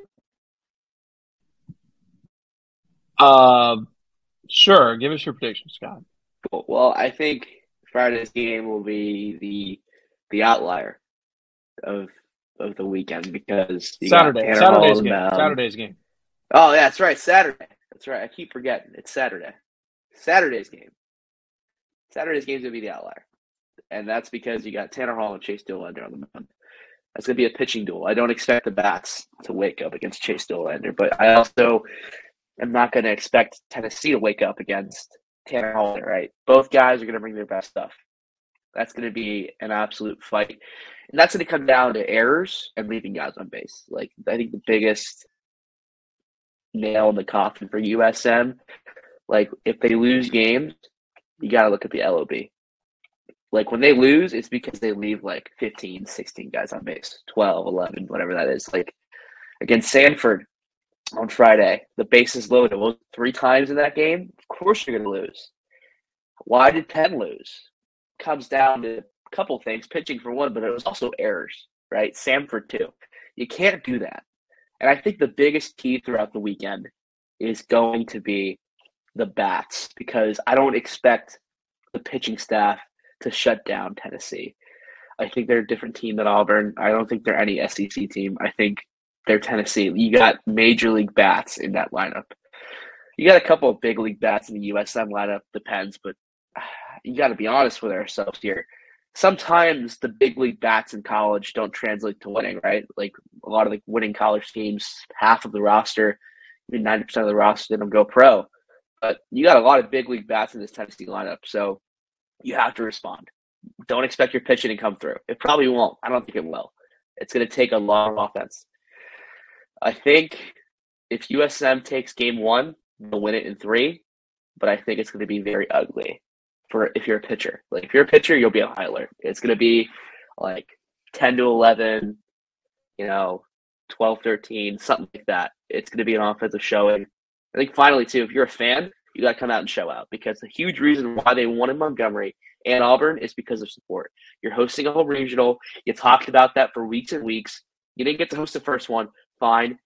B: uh, sure. Give us your prediction, Scott.
C: Cool. Well, I think Friday's game will be the the outlier of of the weekend because
B: Saturday. Saturday's
C: Hall on the
B: game. Saturday's game.
C: Oh, yeah, that's right. Saturday. That's right. I keep forgetting. It's Saturday. Saturday's game. Saturday's game's gonna be the outlier, and that's because you got Tanner Hall and Chase Dolander on the mound. That's gonna be a pitching duel. I don't expect the bats to wake up against Chase Dolander, but I also am not gonna expect Tennessee to wake up against Tanner Hall. Right? Both guys are gonna bring their best stuff. That's gonna be an absolute fight, and that's gonna come down to errors and leaving guys on base. Like I think the biggest nail in the coffin for USM. Like if they lose games, you got to look at the LOB. Like when they lose, it's because they leave like 15, 16 guys on base, 12, 11, whatever that is. Like against Samford on Friday, the bases loaded well, three times in that game. Of course you're going to lose. Why did Penn lose? Comes down to a couple things, pitching for one, but it was also errors, right? Samford too. You can't do that. And I think the biggest key throughout the weekend is going to be the bats because I don't expect the pitching staff to shut down Tennessee. I think they're a different team than Auburn. I don't think they're any SEC team. I think they're Tennessee. You got major league bats in that lineup. You got a couple of big league bats in the USM lineup, depends, but <sighs> you got to be honest with ourselves here sometimes the big league bats in college don't translate to winning, right? Like a lot of the winning college teams, half of the roster, even ninety percent of the roster didn't go pro. But you got a lot of big league bats in this Tennessee lineup, so you have to respond. Don't expect your pitching to come through. It probably won't. I don't think it will. It's going to take a lot of offense. I think if USM takes game one, they'll win it in three, but I think it's going to be very ugly for if you're a pitcher. Like if you're a pitcher, you'll be on high alert. It's going to be like 10 to 11, you know, 12, 13, something like that. It's going to be an offensive showing. I think finally too, if you're a fan, you got to come out and show out because the huge reason why they wanted Montgomery and Auburn is because of support. You're hosting a whole regional. You talked about that for weeks and weeks. You didn't get to host the first one. Fine.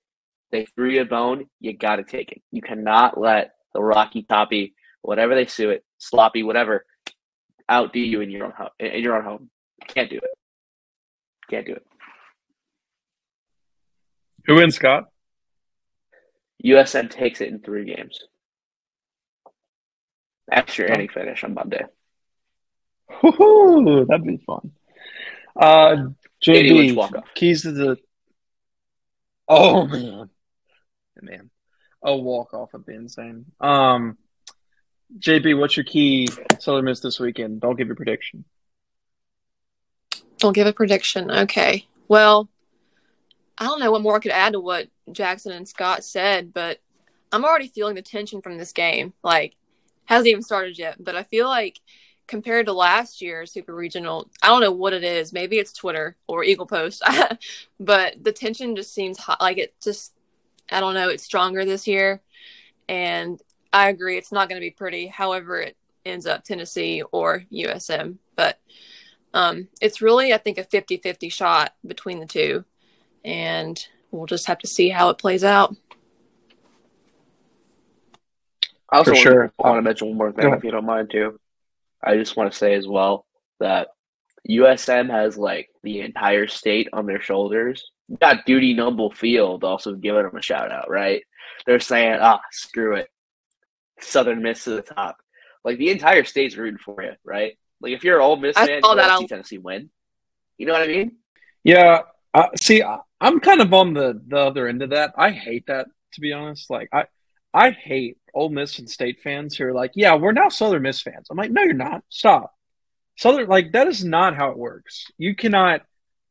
C: They threw you a bone. You got to take it. You cannot let the Rocky Toppy, whatever they sue it, sloppy, whatever, outdo you in your own home. In your own home. Can't do it. Can't do it.
B: Who wins, Scott?
C: USM takes it in three games. Extra inning finish on Monday.
B: Woo-hoo, that'd be fun. Uh, JB, keys to the. Oh man, man, a walk off would be insane. Um, JB, what's your key Southern Miss this weekend? Don't give a prediction.
E: Don't give a prediction. Okay. Well, I don't know what more I could add to what Jackson and Scott said, but I'm already feeling the tension from this game. Like, hasn't even started yet, but I feel like compared to last year's Super Regional, I don't know what it is. Maybe it's Twitter or Eagle Post, <laughs> but the tension just seems hot. Like it just, I don't know, it's stronger this year. And I agree, it's not going to be pretty. However, it ends up Tennessee or USM, but um, it's really, I think, a 50 50 shot between the two and we'll just have to see how it plays out.
C: I also want, sure. want to mention one more thing, if you don't mind, too. I just want to say as well that USM has like the entire state on their shoulders. You got Dudy Noble Field also giving them a shout out, right? They're saying, ah, screw it. Southern Miss to the top. Like the entire state's rooting for you, right? Like if you're an Ole Miss fan, you want to see Tennessee win. You know what I mean?
B: Yeah. Uh, see, I'm kind of on the the other end of that. I hate that to be honest. Like I I hate Ole Miss and State fans who are like, "Yeah, we're now Southern Miss fans." I'm like, "No, you're not. Stop." Southern like that is not how it works. You cannot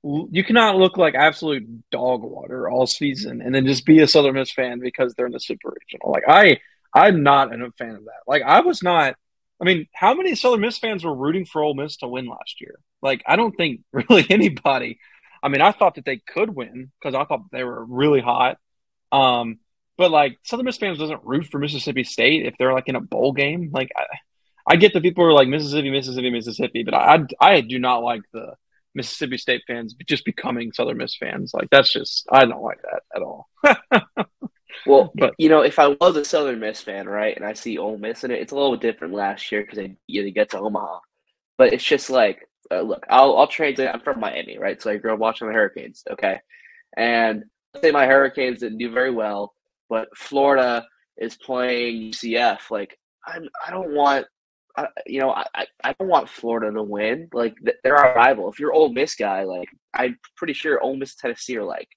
B: you cannot look like absolute dog water all season and then just be a Southern Miss fan because they're in the Super Regional. Like I I'm not a fan of that. Like I was not I mean, how many Southern Miss fans were rooting for Ole Miss to win last year? Like I don't think <laughs> really anybody I mean, I thought that they could win because I thought they were really hot. Um, but like Southern Miss fans doesn't root for Mississippi State if they're like in a bowl game. Like I, I get the people who are like Mississippi, Mississippi, Mississippi, but I, I, do not like the Mississippi State fans just becoming Southern Miss fans. Like that's just I don't like that at all. <laughs>
C: well, but you know, if I was a Southern Miss fan, right, and I see Ole Miss in it, it's a little different last year because they you know, get to Omaha, but it's just like uh, look, I'll I'll translate. I'm from Miami, right? So I grew up watching the Hurricanes. Okay, and say my Hurricanes didn't do very well, but Florida is playing UCF. Like I'm, I don't want. I, you know, I, I don't want Florida to win. Like they're our rival. If you're Ole Miss guy, like I'm pretty sure Ole Miss Tennessee are like,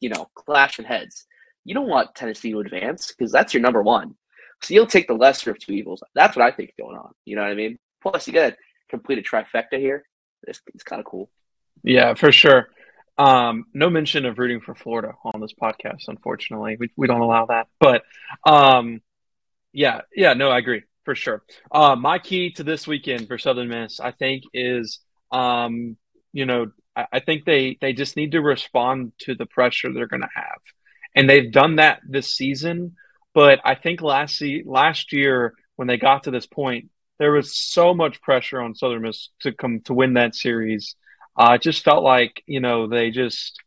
C: you know, clashing heads. You don't want Tennessee to advance because that's your number one. So you'll take the lesser of two evils. That's what I think going on. You know what I mean? Plus, you got to complete a trifecta here it's, it's kind of cool.
B: Yeah, for sure. Um, no mention of rooting for Florida on this podcast, unfortunately. We, we don't allow that. But um, yeah, yeah, no, I agree for sure. Uh, my key to this weekend for Southern Miss, I think, is um, you know, I, I think they they just need to respond to the pressure they're going to have, and they've done that this season. But I think last last year when they got to this point, there was so much pressure on Southern Miss to come to win that series. Uh, it just felt like you know they just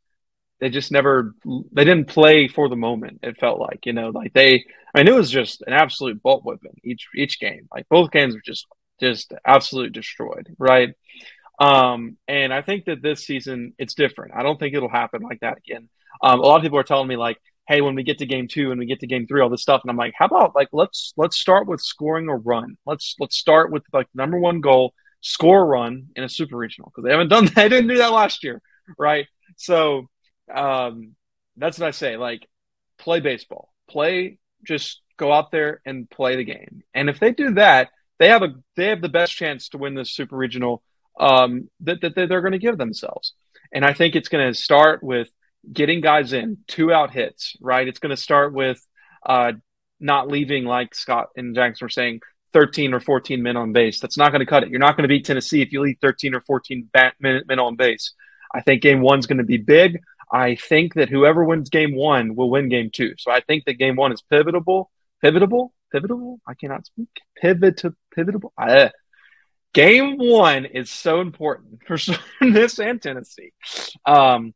B: they just never they didn't play for the moment. It felt like you know like they I mean it was just an absolute butt whipping each each game. Like both games were just just absolutely destroyed, right? Um, and I think that this season it's different. I don't think it'll happen like that again. Um, a lot of people are telling me like hey, when we get to game two and we get to game three, all this stuff. And I'm like, how about like let's let's start with scoring a run. Let's let's start with like number one goal, score run in a super regional because they haven't done that. <laughs> They didn't do that last year, right? So um, that's what I say. Like, play baseball. Play. Just go out there and play the game. And if they do that, they have a they have the best chance to win this super regional um, that, that they're going to give themselves. And I think it's going to start with getting guys in, two out hits, right? It's going to start with uh, not leaving, like Scott and Jackson were saying, 13 or 14 men on base. That's not going to cut it. You're not going to beat Tennessee if you leave 13 or 14 bat- men, men on base. I think game one's going to be big. I think that whoever wins game one will win game two. So I think that game one is pivotal Pivotable, pivotable. I cannot speak. Pivot pivotable. Uh, game one is so important for <laughs> this and Tennessee. Um,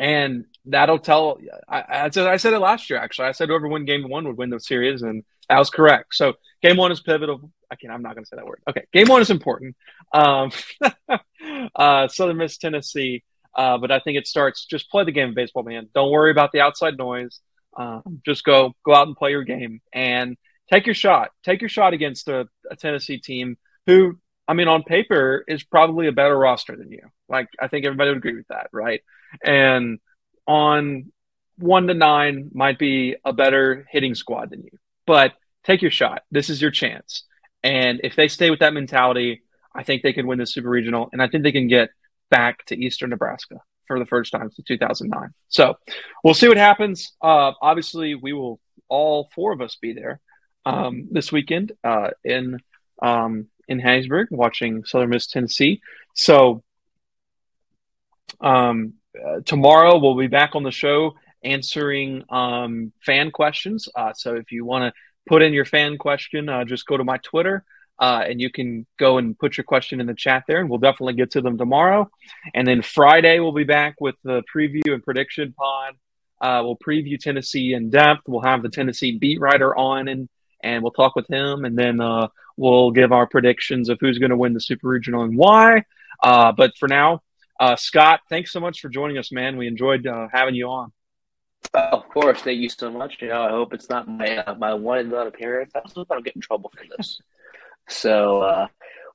B: and that'll tell. I, I, said I said it last year. Actually, I said whoever win game one would win the series, and that was correct. So game one is pivotal. I can't. I'm not going to say that word. Okay, game one is important. Um, <laughs> uh, Southern Miss Tennessee, uh, but I think it starts. Just play the game of baseball, man. Don't worry about the outside noise. Um, just go go out and play your game and take your shot. Take your shot against a, a Tennessee team who, I mean, on paper is probably a better roster than you. Like I think everybody would agree with that, right? And on one to nine might be a better hitting squad than you. But take your shot. This is your chance. And if they stay with that mentality, I think they can win the Super Regional, and I think they can get back to Eastern Nebraska for the first time since 2009. So we'll see what happens. Uh, obviously, we will all four of us be there um, this weekend uh, in um, in Hattiesburg watching Southern Miss Tennessee. So um, uh, tomorrow we'll be back on the show answering um, fan questions. Uh, so if you want to put in your fan question, uh, just go to my Twitter. Uh, and you can go and put your question in the chat there, and we'll definitely get to them tomorrow. And then Friday, we'll be back with the preview and prediction pod. Uh, we'll preview Tennessee in depth. We'll have the Tennessee beat writer on, and and we'll talk with him, and then uh, we'll give our predictions of who's going to win the Super Regional and why. Uh, but for now, uh, Scott, thanks so much for joining us, man. We enjoyed uh, having you on.
C: of course, thank you so much. You know, I hope it's not my uh, my one and done appearance. I hope I don't get in trouble for this. <laughs> so uh,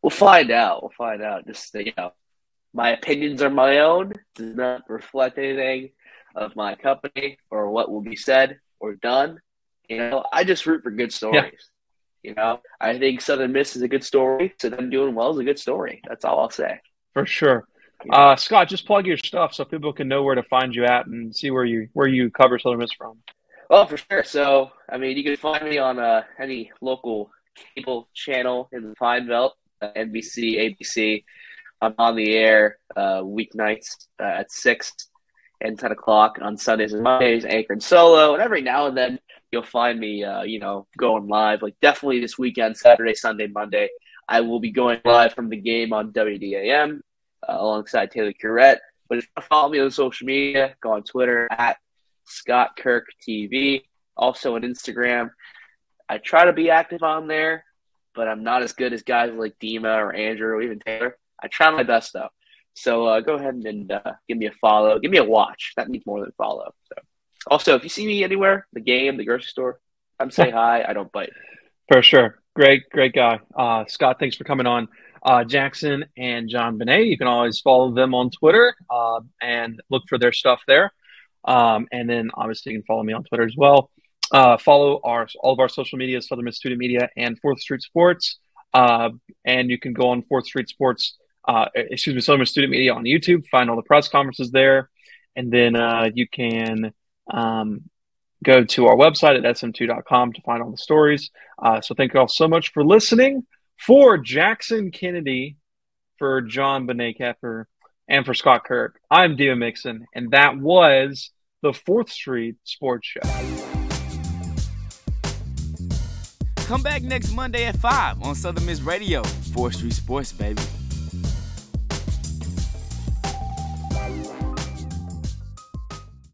C: we'll find out. We'll find out. Just you know, my opinions are my own. Does not reflect anything of my company or what will be said or done. You know, I just root for good stories. Yeah. You know, I think Southern Miss is a good story. So them doing well is a good story. That's all I'll say.
B: For sure. Uh, Scott, just plug your stuff so people can know where to find you at and see where you where you cover Southern Miss from.
C: Well, for sure. So, I mean, you can find me on uh, any local cable channel in the Pine Belt, uh, NBC, ABC. I'm on the air uh, weeknights uh, at six and ten o'clock on Sundays and Mondays, anchored solo, and every now and then you'll find me, uh, you know, going live. Like definitely this weekend, Saturday, Sunday, Monday, I will be going live from the game on WDAM uh, alongside Taylor Curette. But if you follow me on social media, go on Twitter at Scott Kirk TV, also on Instagram. I try to be active on there, but I'm not as good as guys like Dima or Andrew or even Taylor. I try my best though. So uh, go ahead and uh, give me a follow. Give me a watch. That means more than follow. So also, if you see me anywhere, the game, the grocery store, I'm say <laughs> hi. I don't bite.
B: For sure. Great, great guy. Uh, Scott, thanks for coming on uh, Jackson and JonBenét. You can always follow them on Twitter uh, and look for their stuff there. Um, and then obviously you can follow me on Twitter as well. Uh, follow our all of our social media, Southern Miss Student Media and Fourth Street Sports. Uh, and you can go on Fourth Street Sports, uh, excuse me, Southern Miss Student Media on YouTube, find all the press conferences there. And then uh, you can um, go to our website at sm2.com to find all the stories. so thank you all so much for listening for Jackson Kennedy, for John Benakeffer, and for Scott Kirk. I'm Dima Mixon, and that was the Fourth Street Sports Show.
A: Come back next Monday at 5 on Southern Miss Radio, 4th Street Sports, baby.